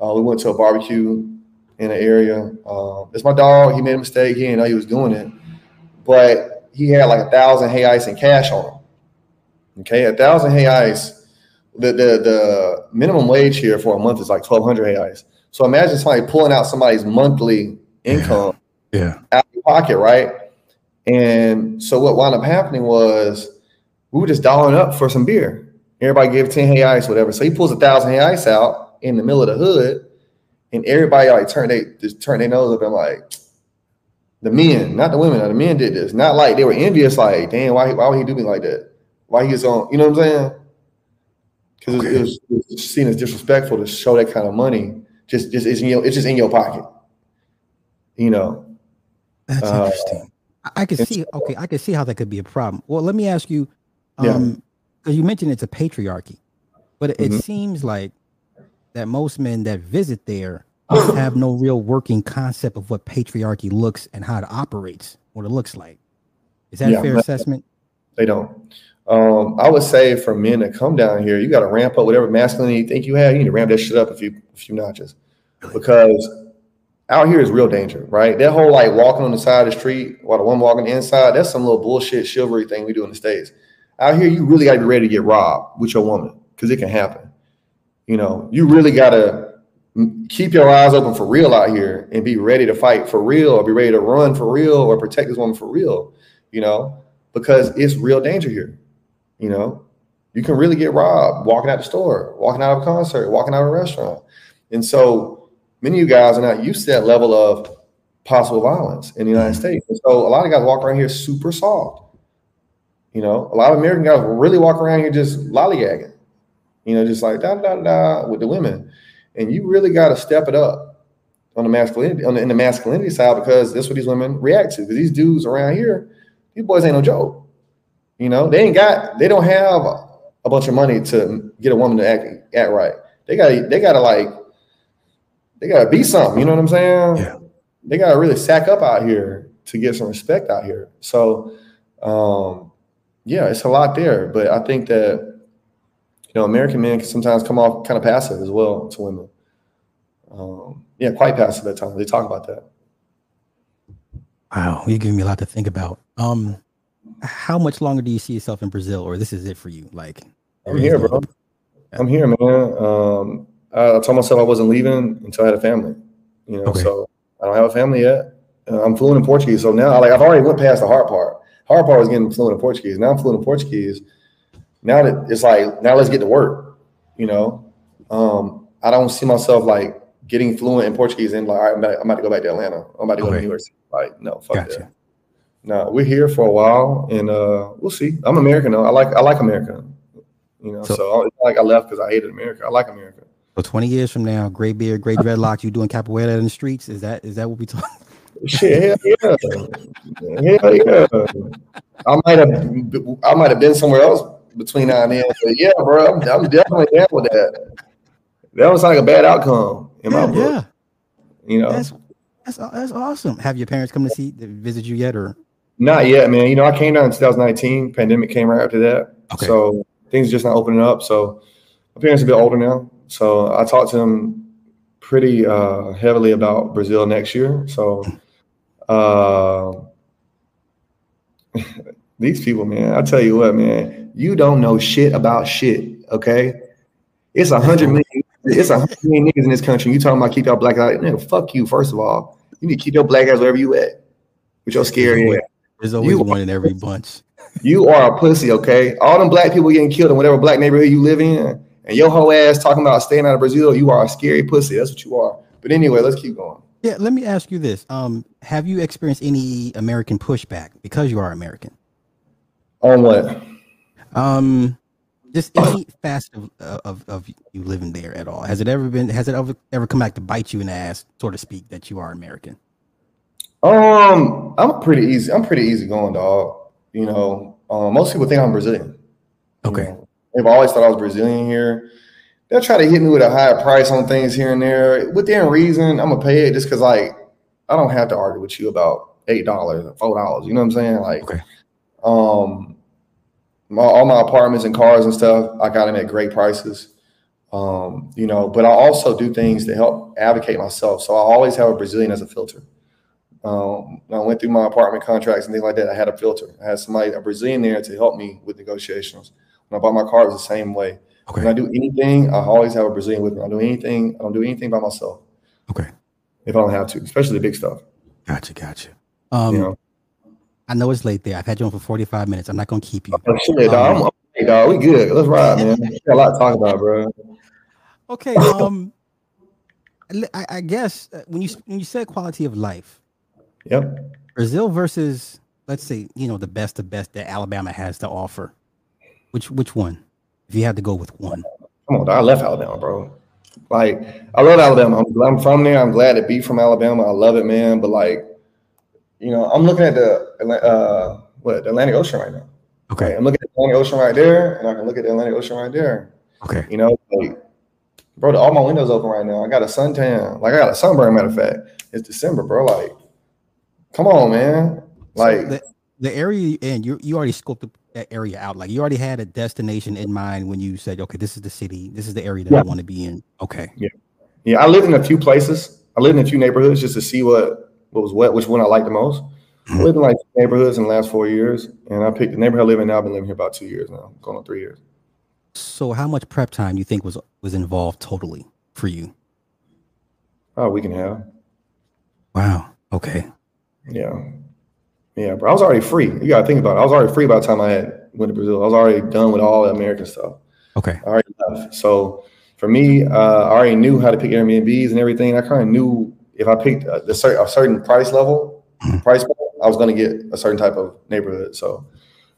Uh, we went to a barbecue in an area. Um, it's my dog. He made a mistake. He didn't know he was doing it, but he had like a thousand reais and cash on him. Okay, a thousand reais the, the the minimum wage here for a month is like twelve hundred reais. So imagine somebody pulling out somebody's monthly income yeah. out of your pocket, right? And so what wound up happening was we were just dolling up for some beer. Everybody gave 10 reais, whatever. So he pulls a thousand reais out in the middle of the hood, and everybody like turn they just turn their nose up and like the men, not the women, the men did this. Not like they were envious, like, damn, why, why would he do me like that? Why he's on, you know what I'm saying? Because okay. it, was, it, was, seen as disrespectful to show that kind of money. Just, just it's in your, it's just in your pocket. You know, That's Uh, interesting. I, can see. Okay, I can see how that could be a problem. Well, let me ask you, Yeah. um, because you mentioned it's a patriarchy, but it, it Mhm. seems like that most men that visit there have no real working concept of what patriarchy looks and how it operates, what it looks like. Is that Yeah, a fair assessment? they don't. Um, I would say for men to come down here, you got to ramp up whatever masculinity you think you have. You need to ramp that shit up a few a few notches, because out here is real danger, right? That whole like walking on the side of the street while the one walking inside, that's some little bullshit chivalry thing we do in the states. Out here, you really got to be ready to get robbed with your woman because it can happen. You know, you really got to keep your eyes open for real out here and be ready to fight for real or be ready to run for real or protect this woman for real. You know, because it's real danger here. You know, you can really get robbed walking out the store, walking out of a concert, walking out of a restaurant. And so many of you guys are not used to that level of possible violence in the United mm-hmm. States. And so a lot of guys walk around here super soft. You know, a lot of American guys really walk around here just lollygagging, you know, just like da da da with the women. And you really got to step it up on the masculinity on the, in the masculinity side because that's what these women react to. Because these dudes around here, these boys ain't no joke. You know, they ain't got, they don't have a bunch of money to get a woman to act act right. They got, they got to like, they got to be something. You know what I'm saying? Yeah. They got to really sack up out here to get some respect out here. So, um, yeah, it's a lot there. But I think that you know American men can sometimes come off kind of passive as well to women. Um, yeah, quite passive at times. They talk about that. Wow, you're giving me a lot to think about. Um, how much longer do you see yourself in Brazil, or this is it for you? Like, I'm here, no- bro. I'm here, man. Um, I, I told myself I wasn't leaving until I had a family. You know, Okay. so I don't have a family yet. Uh, I'm fluent in Portuguese, so now like I've already went past the hard part. Hard part was getting fluent in Portuguese. Now I'm fluent in Portuguese. Now that it's like now let's get to work. You know, um, I don't see myself like getting fluent in Portuguese and like right, I'm about, I'm about to go back to Atlanta. I'm about to go Okay. to New York. Like no, fuck Gotcha. that. No, we're here for a while, and uh, we'll see. I'm American though. I like I like America. You know, So- so, like I left because I hated America. I like America. So 20 years from now, gray beard, gray dreadlocks, you doing capoeira in the streets? Is that is that what we talking? Shit, hell yeah, hell yeah. I might have I might have been somewhere else between now and then, but yeah, bro, I'm, I'm definitely down with that. That was like a bad outcome in my Yeah, book. yeah. You know, That's that's that's awesome. Have your parents come to see visit you yet, or not yet, man. You know, I came down in 2019. Pandemic came right after that, Okay. so things just not opening up. So my parents are a bit older now, so I talked to them pretty uh, heavily about Brazil next year. So. Uh, these people, man, I tell you what, man, you don't know shit about shit. Okay, it's a hundred million. It's a hundred million niggas in this country. You talking about keep your black eyes? Nigga, fuck you. First of all, you need to keep your black ass wherever you at with your scary ass. There's always You- one in every bunch. You are a pussy. Okay, all them black people getting killed in whatever black neighborhood you live in, and your whole ass talking about staying out of Brazil. You are a scary pussy. That's what you are. But anyway, let's keep going. Yeah, let me ask you this. Um, have you experienced any American pushback because you are American? On what? Um, just any facet of, of of you living there at all? Has it ever been? Has it ever ever come back to bite you in the ass, so to speak, that you are American? Um, I'm pretty easy. I'm pretty easy going, dog. You know, um, most people think I'm Brazilian. you Okay. know. They've always thought I was Brazilian here. They'll try to hit me with a higher price on things here and there. Within reason, I'm gonna pay it just because like I don't have to argue with you about eight dollars or four dollars. You know what I'm saying? Like Okay. um my, all my apartments and cars and stuff, I got them at great prices. Um, you know, but I also do things to help advocate myself. So I always have a Brazilian as a filter. Um, when I went through my apartment contracts and things like that. I had a filter. I had somebody, a Brazilian there to help me with negotiations. When I bought my car, it was the same way. When I do anything, I always have a Brazilian with me. I do anything, I don't do anything by myself Okay. if I don't have to, especially the big stuff. Gotcha. Gotcha. Um, you know, I know it's late there. I've had you on for 45 minutes. I'm not gonna keep you. oh, shit, dog. I'm, hey, dog, we good. Let's ride, man. We got a lot to talk about, bro. Okay. Um, I, I guess uh, when you when you said quality of life, Yep. Brazil versus let's say you know the best of best that Alabama has to offer. Which which one? If you had to go with one. Come on. I left Alabama, bro. Like I love Alabama. I'm, I'm from there. I'm glad to be from Alabama. I love it, man. But like, you know, I'm looking at the uh, what the Atlantic Ocean right now. Okay. I'm looking at the Atlantic Ocean right there, and I can look at the Atlantic Ocean right there. Okay. You know, like, bro, all my windows open right now. I got a suntan. Like I got a sunburn. Matter of fact, it's December, bro. Like, come on, man. Like so the, the area, and you you already scoped that area out. Like you already had a destination in mind when you said, okay, this is the city, this is the area that yeah. I want to be in. Okay. Yeah. Yeah. I lived in a few places. I lived in a few neighborhoods just to see what what was what, which one I liked the most. I mm-hmm. lived in like neighborhoods in the last four years, and I picked the neighborhood I live in now. I've been living here about two years now, going on three years. So, how much prep time do you think was was involved totally for you? Oh, we can have. Wow. Okay. Yeah. Yeah, bro. I was already free. You gotta think about it. I was already free by the time I had went to Brazil. I was already done with all the American stuff. Okay. I already left. So for me, uh, I already knew how to pick Airbnbs and everything. I kind of knew if I picked a, a certain price level, hmm. price point, I was going to get a certain type of neighborhood. So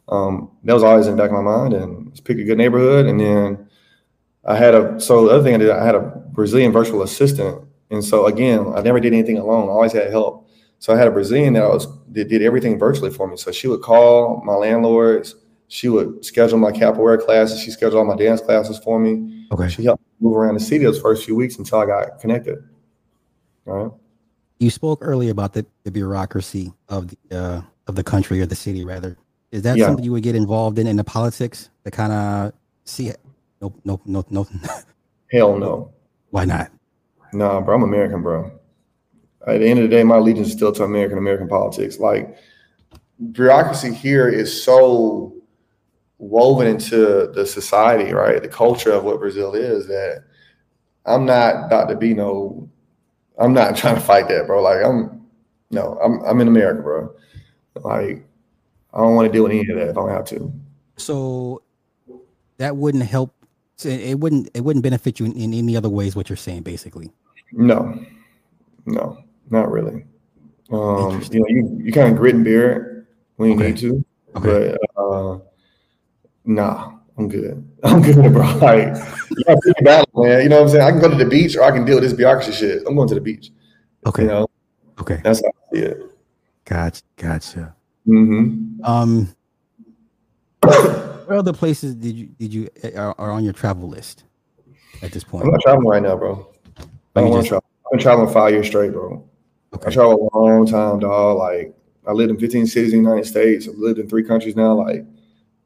um, that was always in the back of my mind, and pick a good neighborhood. And then I had a so the other thing I did, I had a Brazilian virtual assistant, and so again, I never did anything alone. I always had help. So I had a Brazilian that I was that did everything virtually for me. So she would call my landlords. She would schedule my capoeira classes. She scheduled all my dance classes for me. Okay. She helped move around the city those first few weeks until I got connected. All right. You spoke earlier about the, the bureaucracy of the uh, of the country or the city, rather. Is that yeah. something you would get involved in in the politics to kind of see it? Nope, nope, nope, nope. Hell no. Why not? Nah, bro. I'm American, bro. At the end of the day, my allegiance is still to American American politics. Like bureaucracy here is so woven into the society, right? The culture of what Brazil is that I'm not about to be no I'm not trying to fight that, bro. Like I'm no, I'm I'm in America, bro. Like I don't want to deal with any of that if I don't have to. So that wouldn't help. It wouldn't. It wouldn't benefit you in, in any other ways. What you're saying, basically. No, no, not really. Um, you know, you, you kind of grit and bear it when you okay. need to, okay. but uh, nah, I'm good. I'm good, bro. Like, you battle, man. You know what I'm saying? I can go to the beach or I can deal with this bureaucracy shit. I'm going to the beach. Okay. You know? Okay. That's how I see it. Gotcha. Gotcha. Mm-hmm. Um, what other places did you did you are, are, on your travel list at this point? I'm not traveling right now, bro. I don't want to travel. I've been traveling five years straight, bro. Okay. I traveled a long time, dog. Like I lived in 15 cities in the United States. I've lived in three countries now. Like,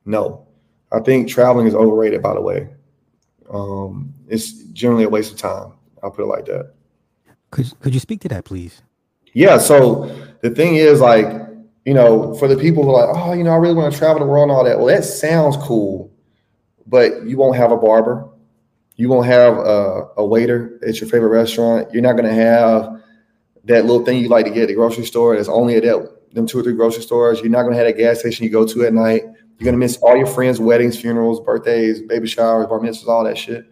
no, I think traveling is overrated. By the way, um, it's generally a waste of time. I'll put it like that. Could Could you speak to that, please? Yeah. So the thing is, like, you know, for the people who are like, oh, you know, I really want to travel the world and all that. Well, that sounds cool, but you won't have a barber. You won't have a, a waiter at your favorite restaurant. You're not going to have that little thing you like to get at the grocery store. That's only at that, them two or three grocery stores. You're not to have that gas station you go to at night. You're to miss all your friends' weddings, funerals, birthdays, baby showers, bar mitzvahs, all that shit.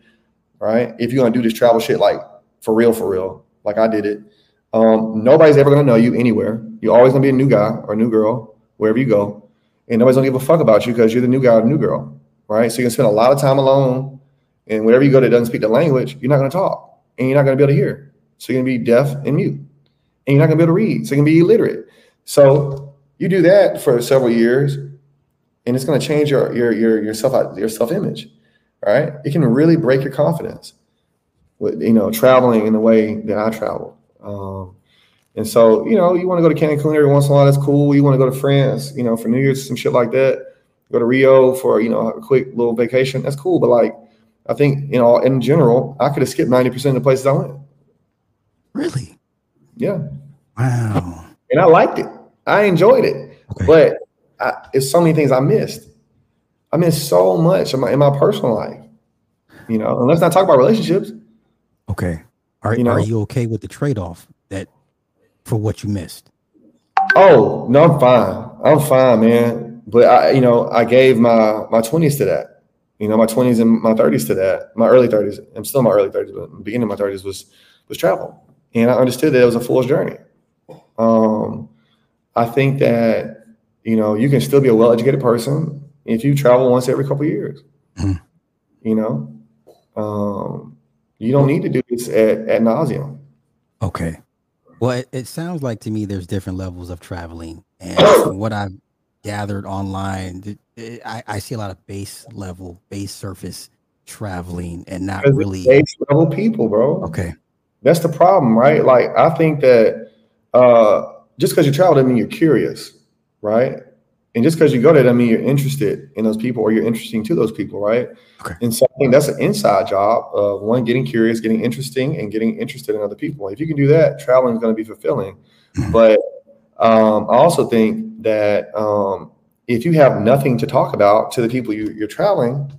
Right? If you're to do this travel shit like for real, for real, like I did it, um, nobody's ever to know you anywhere. You're always to be a new guy or a new girl wherever you go. And nobody's to give a fuck about you because you're the new guy or the new girl. Right? So you can spend a lot of time alone. And wherever you go that doesn't speak the language, you're not to talk and you're not to be able to hear. So you're to be deaf and mute. And you're not going to be able to read. So you can be illiterate. So you do that for several years and it's going to change your your your your self your self image, right? It can really break your confidence with you know traveling in the way that I travel. Um, and so you know you want to go to Cancun every once in a while. That's cool. You want to go to France, you know, for New Year's, some shit like that. Go to Rio for you know a quick little vacation. That's cool. But like, I think you know in general, I could have skipped ninety percent of the places I went. Really? Yeah. Wow. And I liked it. I enjoyed it. Okay. But I, it's so many things I missed. I missed so much in my, in my personal life. You know, and let's not talk about relationships. Okay. Are you, know? are you okay with the trade off that for what you missed? Oh no, I'm fine. I'm fine, man. But I, you know, I gave my my twenties to that. You know, my twenties and my thirties to that. My early thirties. I'm still in my early thirties, but the beginning of my thirties was was travel, and I understood that it was a fool's journey. Um, I think that you know, you can still be a well-educated person if you travel once every couple years. Mm-hmm. You know, um, You don't need to do this at, at nauseum. Okay. Well, it, it sounds like to me there's different levels of traveling. And what I've gathered online, it, it, I, I see a lot of base level, base surface traveling and not really base level people, bro. Okay. That's the problem, right? Like I think that uh just because you travel doesn't mean you're curious, right? And just because you go there doesn't mean you're interested in those people or you're interesting to those people, right? Okay. And so I think that's an inside job of one getting curious, getting interesting, and getting interested in other people. If you can do that, traveling is going to be fulfilling. Mhm. But um, I also think that um, if you have nothing to talk about to the people you, you're traveling,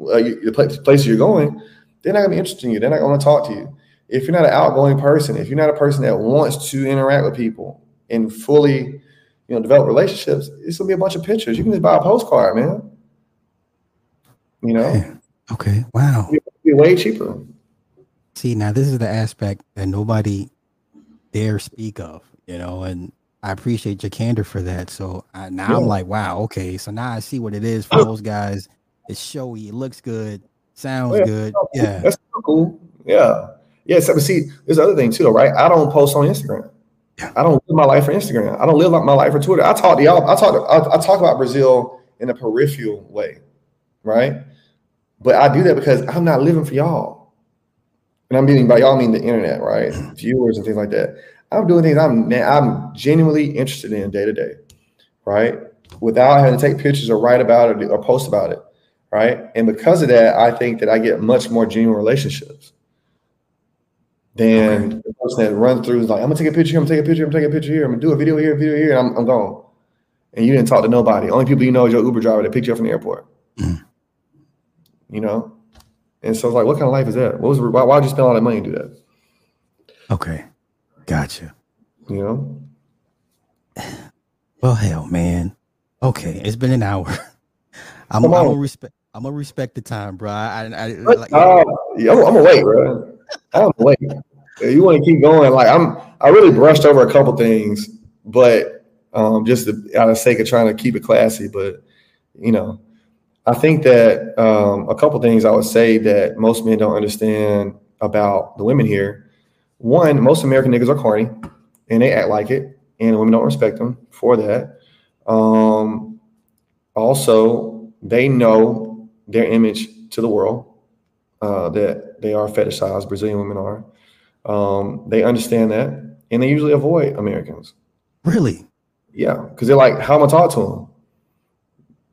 uh, you, the place, places you're going, they're not going to be interested in you. They're not going to talk to you. If you're not an outgoing person, if you're not a person that wants to interact with people and fully, you know, develop relationships, it's to be a bunch of pictures. You can just buy a postcard, man. You know, Okay. Okay. Wow. it'd be way cheaper. See, now this is the aspect that nobody dare speak of, you know, and I appreciate your candor for that. So I, now I'm like, wow, okay. So now I see what it is for those guys. It's showy, it looks good, sounds oh, Yeah. good. Yeah. That's so cool. Yeah. Yeah. So, but see, there's the other thing too, right? I don't post on Instagram. Yeah. I don't live my life for Instagram. I don't live my life for Twitter. I talk to y'all. I talk. I, I talk about Brazil in a peripheral way, right? But I do that because I'm not living for y'all, and I'm meaning by y'all I mean the internet, right? Mm-hmm. Viewers and things like that. I'm doing things I'm I'm genuinely interested in day to day, right? Without having to take pictures or write about it or post about it, right? And because of that, I think that I get much more genuine relationships than the person that runs through is like, I'm gonna take a picture I'm gonna take a picture, I'm gonna take a picture here, I'm gonna do a video here, video here, and I'm, I'm gone. And you didn't talk to nobody. Only people you know is your Uber driver that picked you up from the airport. Mm. You know? And so it's like, what kind of life is that? What was why why'd you spend all that money to do that? Okay. Gotcha. You know? Well, hell, man. Okay. It's been an hour. I'm, I'm gonna respect I'm gonna respect the time, bro. I, I, I like, Uh, yeah, I'm, I'm gonna wait, bro. I'm wait. You want to keep going, like I'm I really brushed over a couple things, but um just to, out of sake of trying to keep it classy, but you know, I think that um, a couple things I would say that most men don't understand about the women here. One, most American niggas are corny, and they act like it, and women don't respect them for that. Um, also, they know their image to the world uh, that they are fetishized. Brazilian women are. Um, they understand that, and they usually avoid Americans. really? Yeah, because they're like, "How am I talk to them?"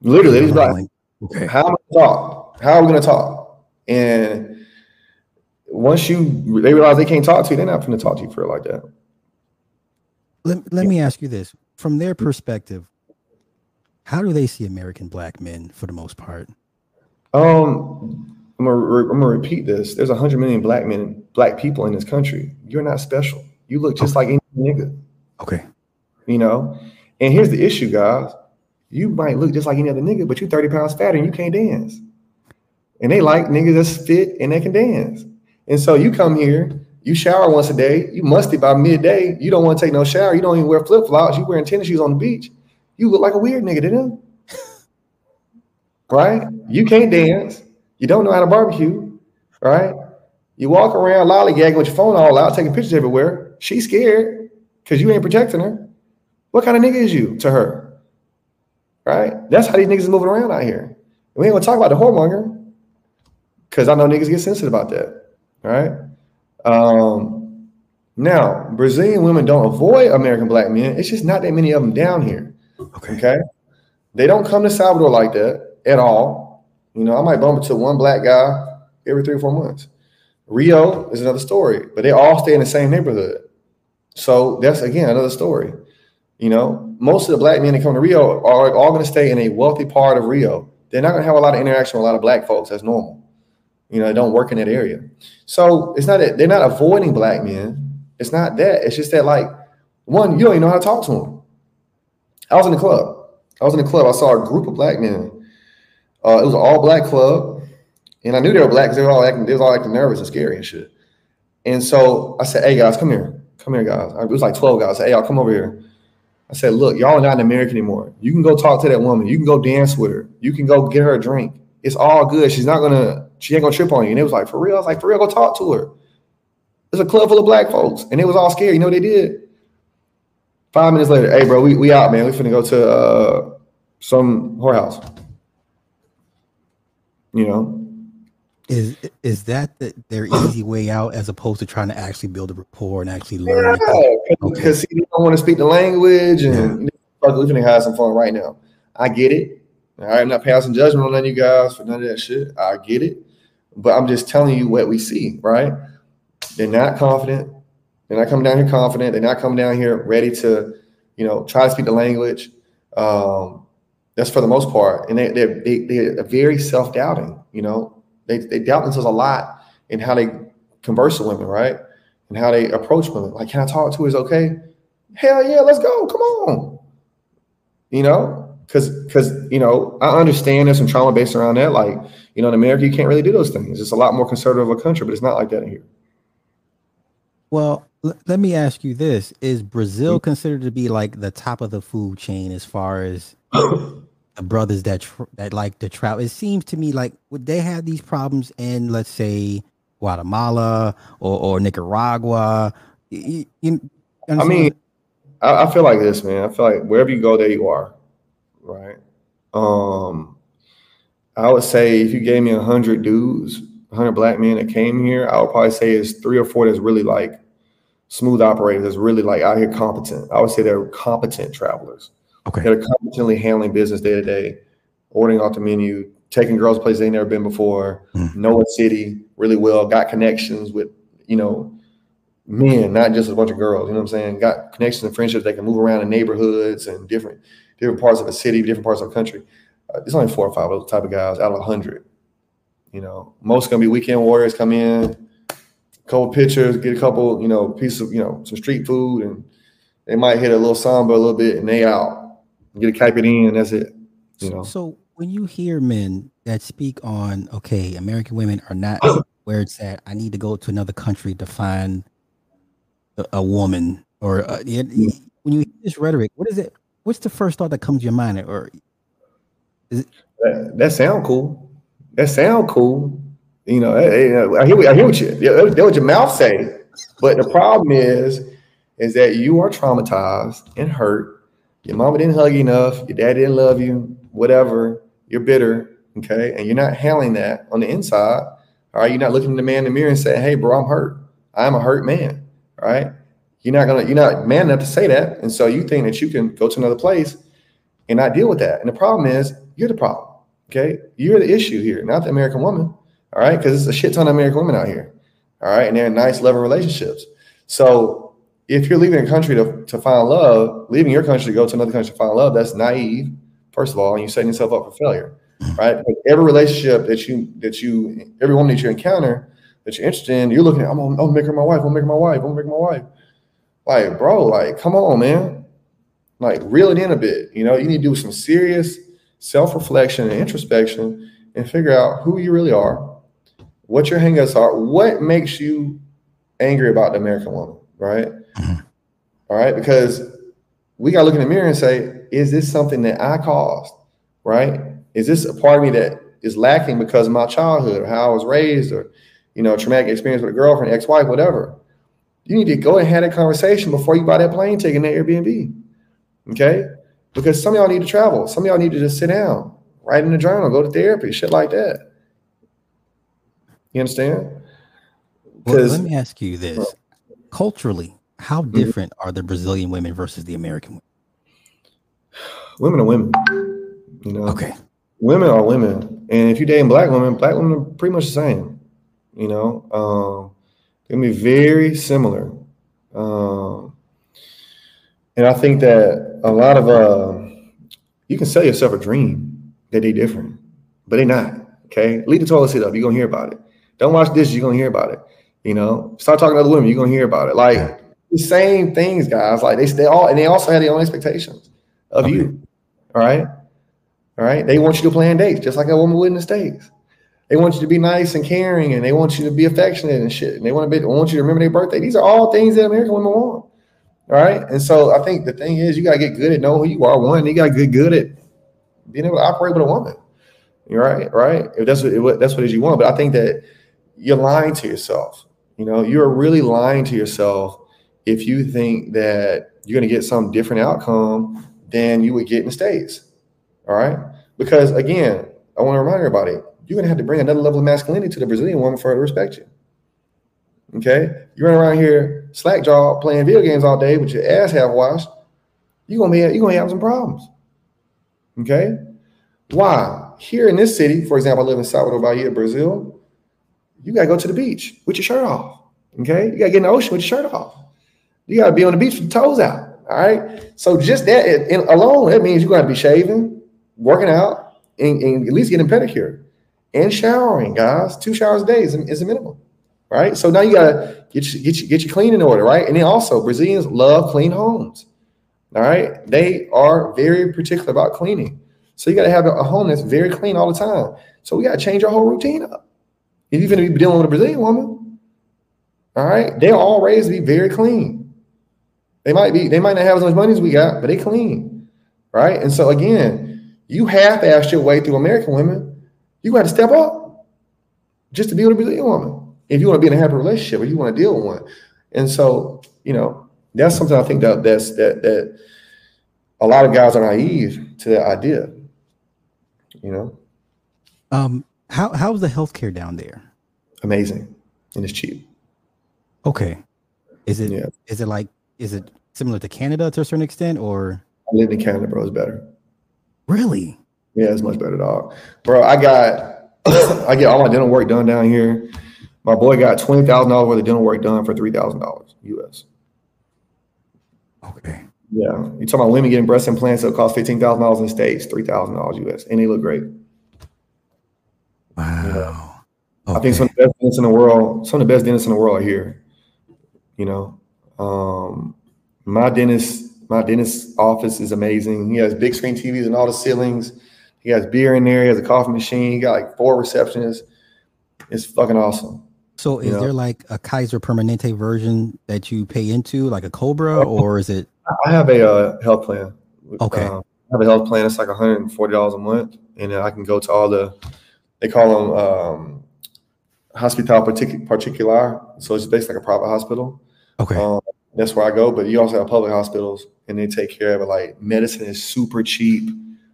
Literally, they're just like, okay. how am I talk? How are we gonna talk? And once you they realize they can't talk to you, they're not gonna talk to you for it like that. Let, let me ask you this from their perspective, how do they see American black men for the most part? Um, I'm gonna, re- I'm gonna repeat this. There's hundred million black men, black people in this country. You're not special. You look just like any nigga, Okay. you know. And here's the issue, guys. You might look just like any other nigga, but you're 30 pounds fatter and you can't dance. And they like niggas that's fit and they can dance. And so you come here, you shower once a day, you musty by midday, you don't want to take no shower, you don't even wear flip flops, you wearing tennis shoes on the beach. You look like a weird nigga to them. right? You can't dance, you don't know how to barbecue, right? You walk around lollygagging with your phone all out, taking pictures everywhere. She's scared because you ain't protecting her. What kind of nigga is you to her? Right? That's how these niggas is moving around out here. We ain't gonna talk about the whoremonger because I know niggas get sensitive about that. Right? Um, now, Brazilian women don't avoid American black men. It's just not that many of them down here. Okay. Okay. They don't come to Salvador like that at all. You know, I might bump into one black guy every three or four months. Rio is another story, but they all stay in the same neighborhood. So that's again another story. You know, most of the black men that come to Rio are all going to stay in a wealthy part of Rio. They're not going to have a lot of interaction with a lot of black folks. That's normal. You know, they don't work in that area. So it's not that they're not avoiding black men. It's not that. It's just that, like, one, you don't even know how to talk to them. I was in the club. I was in the club. I saw a group of black men. Uh, it was an all black club, and I knew they were black because they were all acting. They was all acting nervous and scary and shit. And so I said, "Hey guys, come here, come here, guys." It was like twelve guys. I said, "Hey, y'all, come over here." I said, "Look, y'all are not in America anymore. You can go talk to that woman. You can go dance with her. You can go get her a drink. It's all good. She's not gonna, she ain't gonna trip on you. And it was like, for real? I was like, for real, go talk to her. It's a club full of black folks, and it was all scared. You know what they did? Five minutes later, hey bro, we, we out, man. We finna go to uh, some whorehouse. You know, Is is that the, their easy way out as opposed to trying to actually build a rapport and actually learn? Yeah, because they don't want to speak the language and you know, we're gonna have some fun right now. I get it. Right, I'm not passing judgment on none of you guys for none of that shit. I get it. But I'm just telling you what we see, right? They're not confident. They're not coming down here confident. They're not coming down here ready to, you know, try to speak the language. Um, that's for the most part. And they, they're, they, they're very self doubting, you know, they, they doubt themselves a lot in how they converse with women, right? And how they approach women. Like, can I talk to? Is okay? Hell yeah, let's go. Come on. You know, because because you know, I understand there's some trauma based around that. Like, you know, in America, you can't really do those things. It's a lot more conservative of a country, but it's not like that in here. Well, let me ask you this: Is. Brazil considered to be like the top of the food chain as far as the brothers that tr- that like to travel? It seems to me like would they have these problems in, let's say, Guatemala or, or Nicaragua? You, you I mean, I, I feel like this, man. I feel like wherever you go, there you are, right? Um, I would say if you gave me a hundred dudes, a hundred black men that came here, I would probably say it's three or four that's really like smooth operators, that's really like out here competent. I would say they're competent travelers. okay, that are competently handling business day to day, ordering off the menu, taking girls places they never been before, Mm. know a city really well, got connections with, you know, men, not just a bunch of girls. You know what I'm saying? Got connections and friendships. They can move around in neighborhoods and different different parts of a city, different parts of the country. Uh, there's only four or five of those type of guys out of a hundred. You know, most gonna be weekend warriors. Come in, couple pictures, get a couple, you know, piece of, you know, some street food, and they might hit a little samba a little bit, and they out. Get a cap it in, and that's it. You know. So when you hear men that speak on, okay, American women are not where it's at. I need to go to another country to find a, a woman, or uh, yeah, when you hear this rhetoric, what is it? What's the first thought that comes to your mind? Or That, that sound cool. That sound cool. You know, eh, I hear, what- I hear what you, that's what your mouth say. But the problem is, is that you are traumatized and hurt. Your mama didn't hug you enough. Your dad didn't love you. Whatever. You're bitter. Okay, and you're not handling that on the inside. All right, you're not looking in the man in the mirror and saying, "Hey, bro, I'm hurt. I'm a hurt man." All right, you're not gonna, you're not man enough to say that, and so you think that you can go to another place and not deal with that. And the problem is, you're the problem. Okay, you're the issue here, not the American woman. All right, because it's a shit ton of American women out here. All right, and they're in nice, loving relationships. So if you're leaving a country to, to find love, leaving your country to go to another country to find love, that's naive. First of all, and you're setting yourself up for failure, right? Because every relationship that you that you every woman that you encounter that you're interested in, you're looking at, I'm gonna, I'm gonna make her my wife, I'm gonna make her my wife, I'm gonna make her my wife. Like, bro, like, come on, man. Like, reel it in a bit. You know, you need to do some serious self-reflection and introspection and figure out who you really are, what your hangups are, what makes you angry about the American woman, right? Mhm. All right, because we got to look in the mirror and say, is this something that I caused, right? Is this a part of me that is lacking because of my childhood or how I was raised or, you know, traumatic experience with a girlfriend, ex-wife, whatever? You need to go and have that conversation before you buy that plane ticket and that Airbnb, okay? Because some of y'all need to travel. Some of y'all need to just sit down, write in a journal, go to therapy, shit like that. You understand? well, let me ask you this: culturally, how Mm-hmm. different are the Brazilian women versus the American women? women are women. You know, Okay, women are women, and if you dating black women, black women are pretty much the same. You know, um, they can be very similar, um, and I think that a lot of uh, you can sell yourself a dream that they different, but they not. Okay, leave the toilet seat up. You're gonna hear about it. Don't watch this, You're gonna hear about it. You know, start talking to other women. You're gonna hear about it. Like the same things, guys. Like they, they all, and they also have their own expectations of Okay. you. All right. All right. They want you to plan dates just like a woman would in the States. They want you to be nice and caring and they want you to be affectionate and shit. And they want to be, want you to remember their birthday. These are all things that American women want. All right. And so I think the thing is you got to get good at knowing who you are. One, you got to get good at being able to operate with a woman. You're right, right? If that's what that's what it is you want. But I think that you're lying to yourself. You know, you're really lying to yourself if you think that you're going to get some different outcome than you would get in the states. All right, because again, I want to remind everybody, you're going to have to bring another level of masculinity to the Brazilian woman for her to respect you. Okay, you run around here slack jaw playing video games all day with your ass half washed. You're gonna be you're gonna have some problems. Okay, why? Here in this city, for example, I live in Salvador Bahia, Brazil. You gotta go to the beach with your shirt off. Okay, you gotta get in the ocean with your shirt off. You gotta be on the beach with the toes out. All right. So just that in, alone, that means you gotta be shaving, working out, and, and, at least getting pedicure and showering, guys. Two showers a day is, is a minimum. Right. So now you gotta get you, get you, get your clean in order, right? And then also Brazilians love clean homes. All right. They are very particular about cleaning. So you got to have a home that's very clean all the time. So we got to change our whole routine up. If you're going to be dealing with a Brazilian woman, all right, they're all raised to be very clean. They might be, they might not have as much money as we got, but they clean, right? And so again, you half-assed your way through American women. You got to step up just to be with a Brazilian woman. If you want to be in a happy relationship or you want to deal with one. And so, you know, that's something I think that that's that that a lot of guys are naive to that idea you know. Um, how how's the healthcare down there? Amazing, and it's cheap. Okay, is it? Yeah. Is it like? Is it similar to Canada to a certain extent, or? I lived in Canada, bro. It's better. Really? Yeah, it's much better, dog. Bro, I got I get all my dental work done down here. My boy got twenty thousand dollars worth of dental work done for three thousand dollars US. Okay. Yeah, you talking about women getting breast implants that cost fifteen thousand dollars in the states, three thousand dollars US, and they look great. Wow. okay. I think some of the best dentists in the world, some of the best dentists in the world are here. You know, um, my dentist, my dentist office is amazing. He has big screen TVs and all the ceilings. He has beer in there. He has a coffee machine. He got like four receptionists. It's fucking awesome. So, is you know? there like a Kaiser Permanente version that you pay into, like a COBRA, or is it? I have a uh, health plan. Okay. Um, I have a health plan. It's like $140 a month, and I can go to all the. They call them um, hospital particular, so it's basically like a private hospital. Okay. Um, that's where I go, but you also have public hospitals, and they take care of it. Like medicine is super cheap,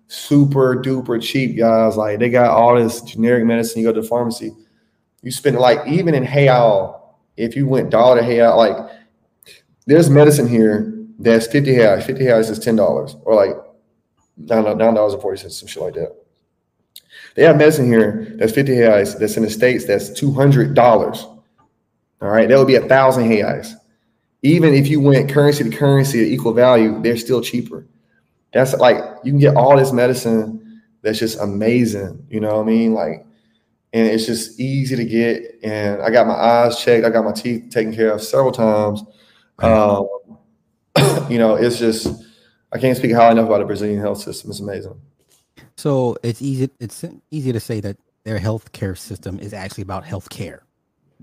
super duper cheap, guys. Like they got all this generic medicine. You go to the pharmacy, you spend like even in real, if you went dollar to real, like there's medicine here that's 50 reais. 50 reais is $10 or like $9.40, some shit like that. They have medicine here that's 50 reais, that's in the States, that's $200. All right, that would be a thousand reais. Even if you went currency to currency at equal value, they're still cheaper. That's like you can get all this medicine that's just amazing. You know what I mean? Like, and it's just easy to get. And I got my eyes checked, I got my teeth taken care of several times. Um, you know, it's just I can't speak highly enough about the Brazilian health system. It's amazing. So it's easy. It's easy to say that their healthcare system is actually about healthcare.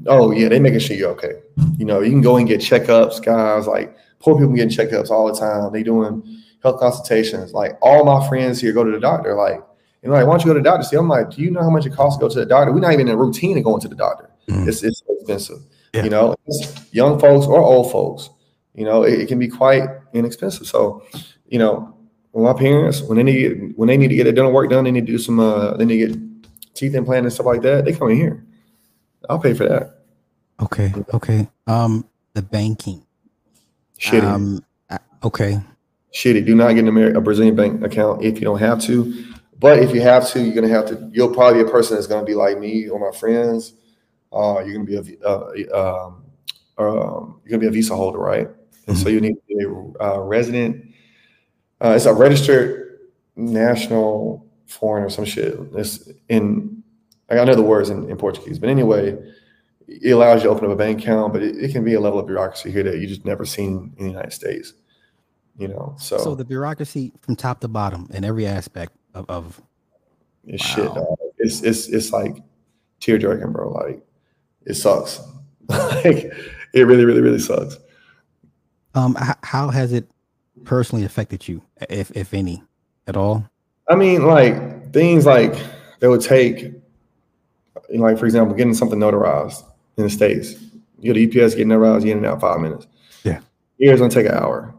Oh yeah, they making sure you're okay. You know, you can go and get checkups, guys. Like poor people getting checkups all the time. They doing health consultations. Like all my friends here go to the doctor. Like, you know, like why don't you go to the doctor? See, I'm like, do you know how much it costs to go to the doctor? We're not even in a routine of going to the doctor. Mm-hmm. It's it's expensive. Yeah. You know, young folks or old folks you know, it, it, can be quite inexpensive. So, you know, my parents when they need when they need to get their dental work done, they need to do some uh they need to get teeth implant and stuff like that. They come in here. I'll pay for that. Okay. Okay. Um, the banking. Shitty. Um, uh, okay. Shitty. Do not get an a Brazilian bank account if you don't have to. But if you have to, you're gonna have to. You'll probably be a person that's gonna be like me or my friends. Uh, you're gonna be a uh, um, um, you're gonna be a visa holder, right? And so you need to be a uh, resident. Uh, it's a registered national foreign or some shit. It's in, I know the words in, in Portuguese, but anyway, it allows you to open up a bank account, but it, it, can be a level of bureaucracy here that you just never seen in the United States. You know, so so the bureaucracy from top to bottom in every aspect of, of it's wow. shit. Dog. It's it's it's like tear jerking, bro. Like it sucks. like it really, really, really sucks. Um, how has it personally affected you, if if any, at all? I mean, like things like they would take, like for example, getting something notarized in the states. You go to UPS, getting notarized, you in and out five minutes. Yeah. Here it's gonna take an hour.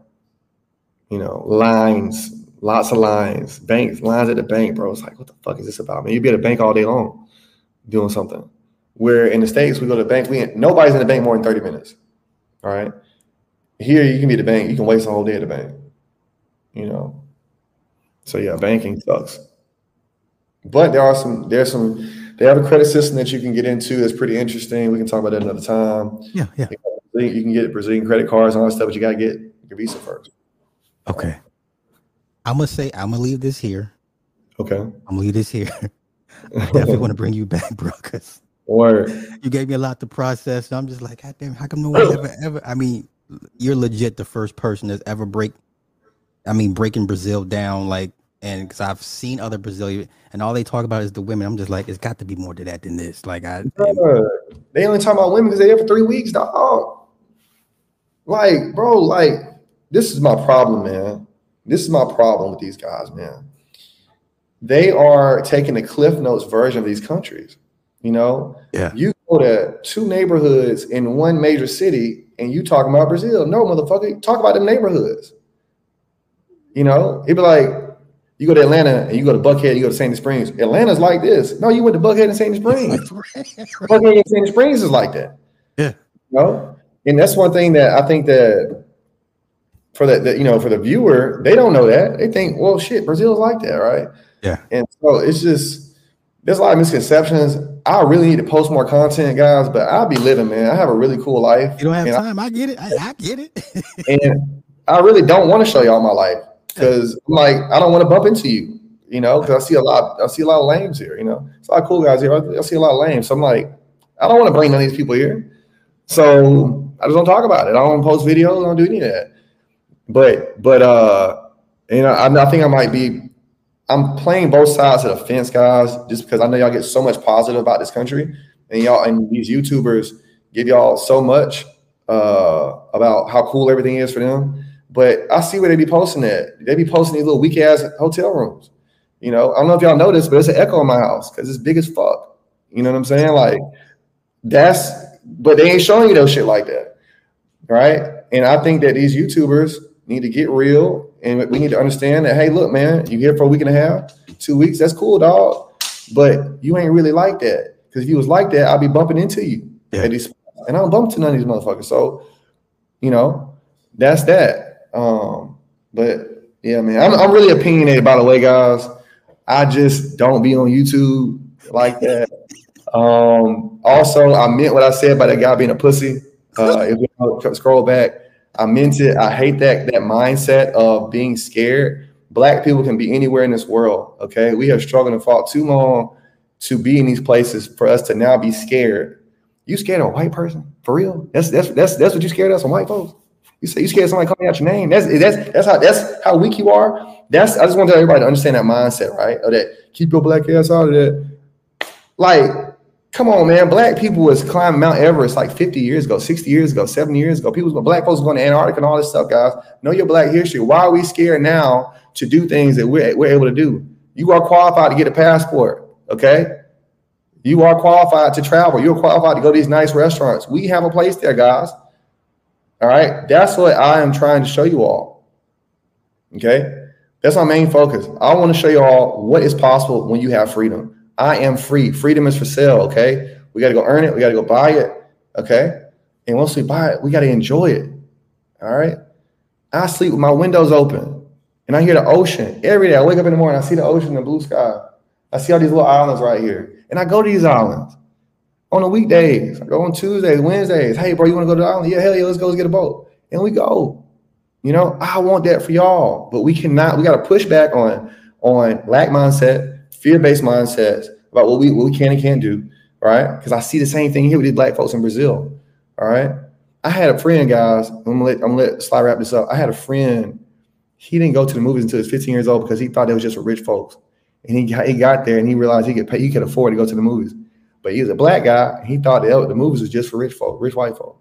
You know, lines, lots of lines, banks, lines at the bank, bro. It's like, what the fuck is this about? Man, you'd be at a bank all day long doing something. Where in the States, we go to the bank, we nobody's in the bank more than 30 minutes. All right. Here you can be the bank, you can waste a whole day at the bank. You know. So yeah, banking sucks. But there are some, there's some, they have a credit system that you can get into that's pretty interesting. We can talk about that another time. Yeah, yeah. You can get Brazilian credit cards and all that stuff, but you gotta get your visa first. Okay. I'm gonna say I'm gonna leave this here. Okay. I'm gonna leave this here. I definitely want to bring you back, bro, because Or you gave me a lot to process. And I'm just like, God damn, how come no one ever ever I mean, you're legit the first person that's ever break I mean breaking Brazil down like and because I've seen other Brazilian and all they talk about is the women. I'm just like, it's got to be more to that than this. Like I Bruh, they only talk about women because they're there for three weeks, dog. Like, bro, like this is my problem, man. This is my problem with these guys, man. They are taking the Cliff Notes version of these countries. You know, Yeah. You go to two neighborhoods in one major city, and you talking about Brazil. No, motherfucker, talk about them neighborhoods. You know, it'd be like you go to Atlanta and you go to Buckhead, you go to Sandy Springs. Atlanta's like this. No, you went to Buckhead and Sandy Springs. Buckhead and Sandy Springs is like that. Yeah. You know? And that's one thing that I think that for the, the you know for the viewer, they don't know that. They think, well, shit, Brazil's like that, right? Yeah. And so it's just there's a lot of misconceptions. I really need to post more content, guys, but I'll be living, man. I have a really cool life. You don't have and I- time. I get it. I, I get it. and I really don't want to show y'all my life because I'm like I don't want to bump into you, you know, because I see a lot, I see a lot of lames here, you know. It's a lot of cool guys here. I, I see a lot of lames, so I'm like, I don't want to bring none of these people here, so I just don't talk about it. I don't post videos. I don't do any of that. But but uh, you know, I, I think I might be. I'm playing both sides of the fence, guys, just because I know y'all get so much positive about this country, and y'all and these YouTubers give y'all so much uh, about how cool everything is for them. But I see where they be posting that. They be posting these little weak ass hotel rooms. You know, I don't know if y'all noticed, but it's an echo in my house because it's big as fuck. You know what I'm saying? Like that's, but they ain't showing you no shit like that, right? And I think that these YouTubers need to get real, and we need to understand that. Hey, look, man, you here for a week and a half, two weeks. That's cool, dog. But you ain't really like that because if you was like that, I'd be bumping into you Yeah. at these, and I don't bump to none of these motherfuckers. So, you know, that's that. Um, but yeah, man, I'm, I'm really opinionated. By the way, guys, I just don't be on YouTube like that. Um, also, I meant what I said about that guy being a pussy. Uh, if we scroll back, I meant it. I hate that that mindset of being scared. Black people can be anywhere in this world. Okay, we have struggled and fought too long to be in these places for us to now be scared. You scared of a white person for real? That's that's that's that's what you scared of some white folks. You say you scared somebody calling out your name. That's that's that's how that's how weak you are. That's I just want to tell everybody to understand that mindset, right? Of that keep your black ass out of that. Like, come on, man. Black people was climbing Mount Everest like 50 years ago, 60 years ago, 70 years ago. People, black folks going to Antarctica and all this stuff, guys. Know your black history. Why are we scared now to do things that we're, we're able to do? You are qualified to get a passport, okay? You are qualified to travel. You're qualified to go to these nice restaurants. We have a place there, guys. All right. That's what I am trying to show you all. Okay. That's my main focus. I want to show you all what is possible when you have freedom. I am free. Freedom is for sale. Okay. We got to go earn it. We got to go buy it. Okay. And once we buy it, we got to enjoy it. All right. I sleep with my windows open and I hear the ocean every day. I wake up in the morning, I see the ocean, the blue sky. I see all these little islands right here. And I go to these islands on the weekdays. I go on Tuesdays, Wednesdays. Hey, bro, you want to go to the island? Yeah, hell yeah, let's go. Let's get a boat. And we go. You know, I want that for y'all, but we cannot. We got to push back on on lack mindset, fear based mindsets about what we what we can and can't do. Right? Because I see the same thing here with these black folks in Brazil. All right. I had a friend, guys. I'm gonna let I'm gonna let Sly wrap this up. I had a friend. He didn't go to the movies until he was 15 years old because he thought it was just for rich folks. And he got, he got there and he realized he could pay, he could afford to go to the movies. But he was a black guy. He thought the, the movies was just for rich folk, rich white folk.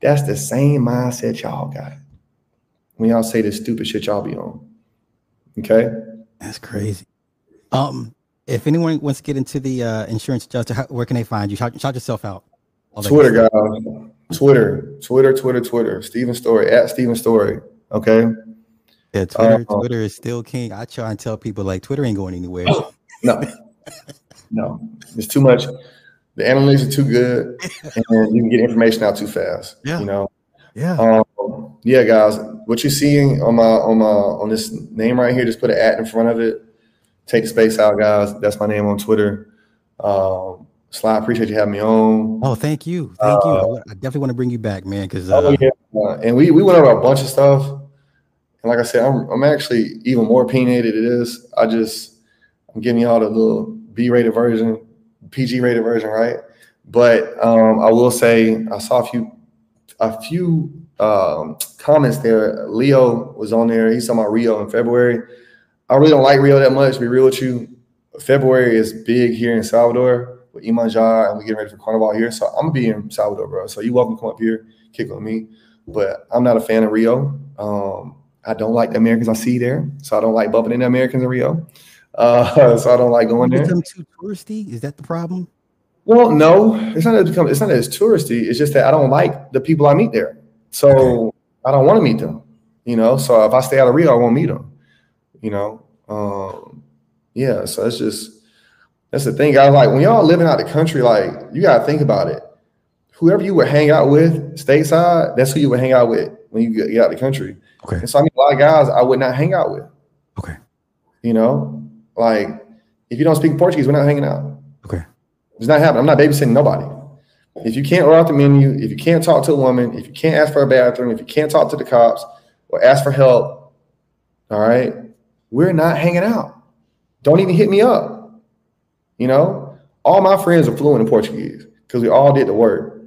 That's the same mindset y'all got when y'all say this stupid shit y'all be on. Okay. That's crazy. Um, If anyone wants to get into the uh, insurance adjuster, how, where can they find you? Shout, shout yourself out. Twitter, guys. Twitter, Twitter, Twitter, Twitter. Steven Story at Steven Story. Okay. Yeah, Twitter, uh, Twitter is still king. I try and tell people like Twitter ain't going anywhere. No, no, it's too much. The analytics are too good, and you can get information out too fast. Yeah, you know. Yeah. Um, yeah, guys. What you're seeing on my on my on this name right here, just put an at in front of it. Take the space out, guys. That's my name on Twitter. Um, Sly, appreciate you having me on. Oh, thank you, thank uh, you. I definitely want to bring you back, man. Because uh, oh, yeah. and we we went over a bunch of stuff, and like I said, I'm I'm actually even more opinionated. It is. I just I'm giving y'all the little B-rated version, PG-rated version, right? But um, I will say I saw a few a few um, comments there. Leo was on there. He's talking about Rio in February. I really don't like Rio that much. Be real with you, February is big here in Salvador with Iemanjá, and we're getting ready for Carnival here. So I'm gonna be in Salvador, bro. So you welcome to come up here, kick with me. But I'm not a fan of Rio. Um, I don't like the Americans I see there, so I don't like bumping into Americans in Rio. Uh, so I don't like going there. Become too touristy? Is that the problem? Well, no, it's not. That Become, it's not as touristy. It's just that I don't like the people I meet there. So okay. I don't want to meet them. You know. So if I stay out of Rio, I won't meet them. You know. Um, yeah. So it's just that's the thing, guys. Like when y'all living out the country, like you gotta think about it. Whoever you would hang out with stateside, that's who you would hang out with when you get out the country. Okay. And so I mean, a lot of guys I would not hang out with. Okay. You know, like, if you don't speak Portuguese, we're not hanging out. Okay. It's not happening. I'm not babysitting nobody. If you can't order out the menu, if you can't talk to a woman, if you can't ask for a bathroom, if you can't talk to the cops or ask for help, all right, we're not hanging out. Don't even hit me up. You know, all my friends are fluent in Portuguese because we all did the work.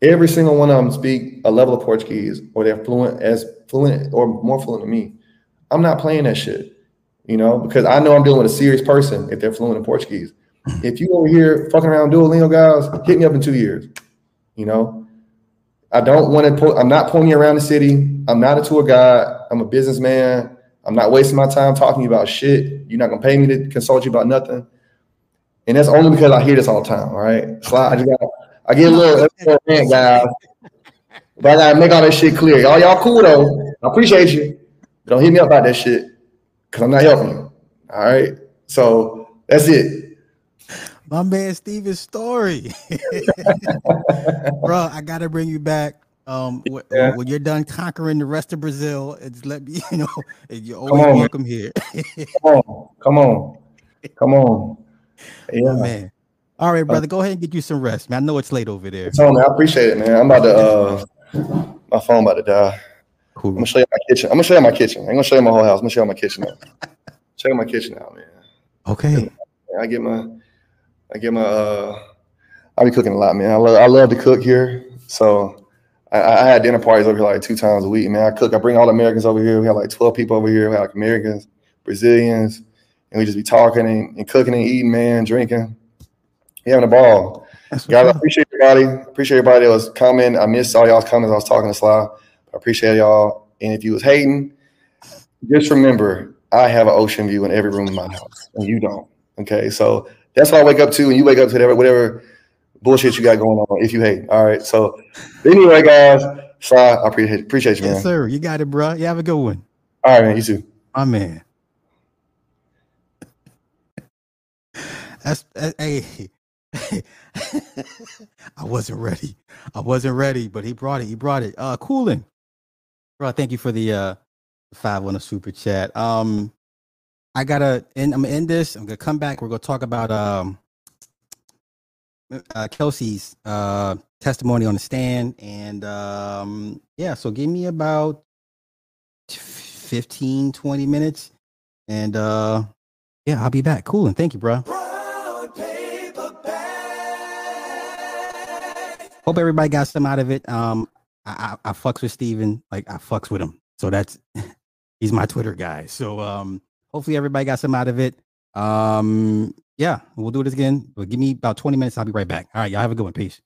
Every single one of them speak a level of Portuguese or they're fluent as fluent or more fluent than me. I'm not playing that shit you know, because I know I'm dealing with a serious person if they're fluent in Portuguese. If you over here fucking around Duolingo, guys, hit me up in two years. You know, I don't want to put, I'm not you around the city. I'm not a tour guide. I'm a businessman. I'm not wasting my time talking about shit. You're not gonna pay me to consult you about nothing. And that's only because I hear this all the time. All right. So I just got I get a little, rant, guys. But I gotta make all that shit clear. Y'all, y'all cool though. I appreciate you. Don't hit me up about that shit because I'm not helping you. All right. So that's it. My man Steven Story. Bro, I gotta bring you back. Um, yeah. when you're done conquering the rest of Brazil, it's let me, you know, you're always on, welcome here. come on, come on, come on. Yeah, oh, man. All right, brother, go ahead and get you some rest, man. I know it's late over there. It's on, man. I appreciate it, man. I'm about to uh my phone about to die. Cool. I'm gonna show you my kitchen. I'm gonna show you my kitchen. I'm gonna show you my whole house. I'm gonna show you my kitchen out. Check my kitchen out, man. Okay. I get my, I get my. uh I be cooking a lot, man. I love, I love to cook here. So I, I had dinner parties over here like two times a week, man. I cook. I bring all the Americans over here. We have like 12 people over here. We have like Americans, Brazilians, and we just be talking and, and cooking and eating, man, drinking, we having a ball. Guys, I appreciate everybody. Appreciate everybody that was coming. I missed all y'all's comments. I was talking to Sly. I appreciate y'all. And if you was hating, just remember, I have an ocean view in every room in my house, and you don't. Okay, so that's what I wake up to, and you wake up to whatever, whatever bullshit you got going on. If you hate, all right. So anyway, guys, so I appreciate appreciate you, man. Yes, sir. You got it, bro. You have a good one. All right, man. You too. My man. That's, that's hey. I wasn't ready. I wasn't ready, but he brought it. He brought it. Uh, cooling. Bro, thank you for the uh five on a super chat. Um, I gotta end. I'm gonna end this. I'm gonna come back. We're gonna talk about um uh, Kelsey's uh testimony on the stand, and um yeah. So give me about 15, 20 minutes, and uh yeah, I'll be back. Cool, and thank you, bro. Hope everybody got some out of it. Um, I, I, I fucks with Steven. Like I fucks with him. So that's he's my Twitter guy. So um hopefully everybody got some out of it. Um yeah, we'll do this again. But give me about 20 minutes. I'll be right back. All right, y'all have a good one. Peace.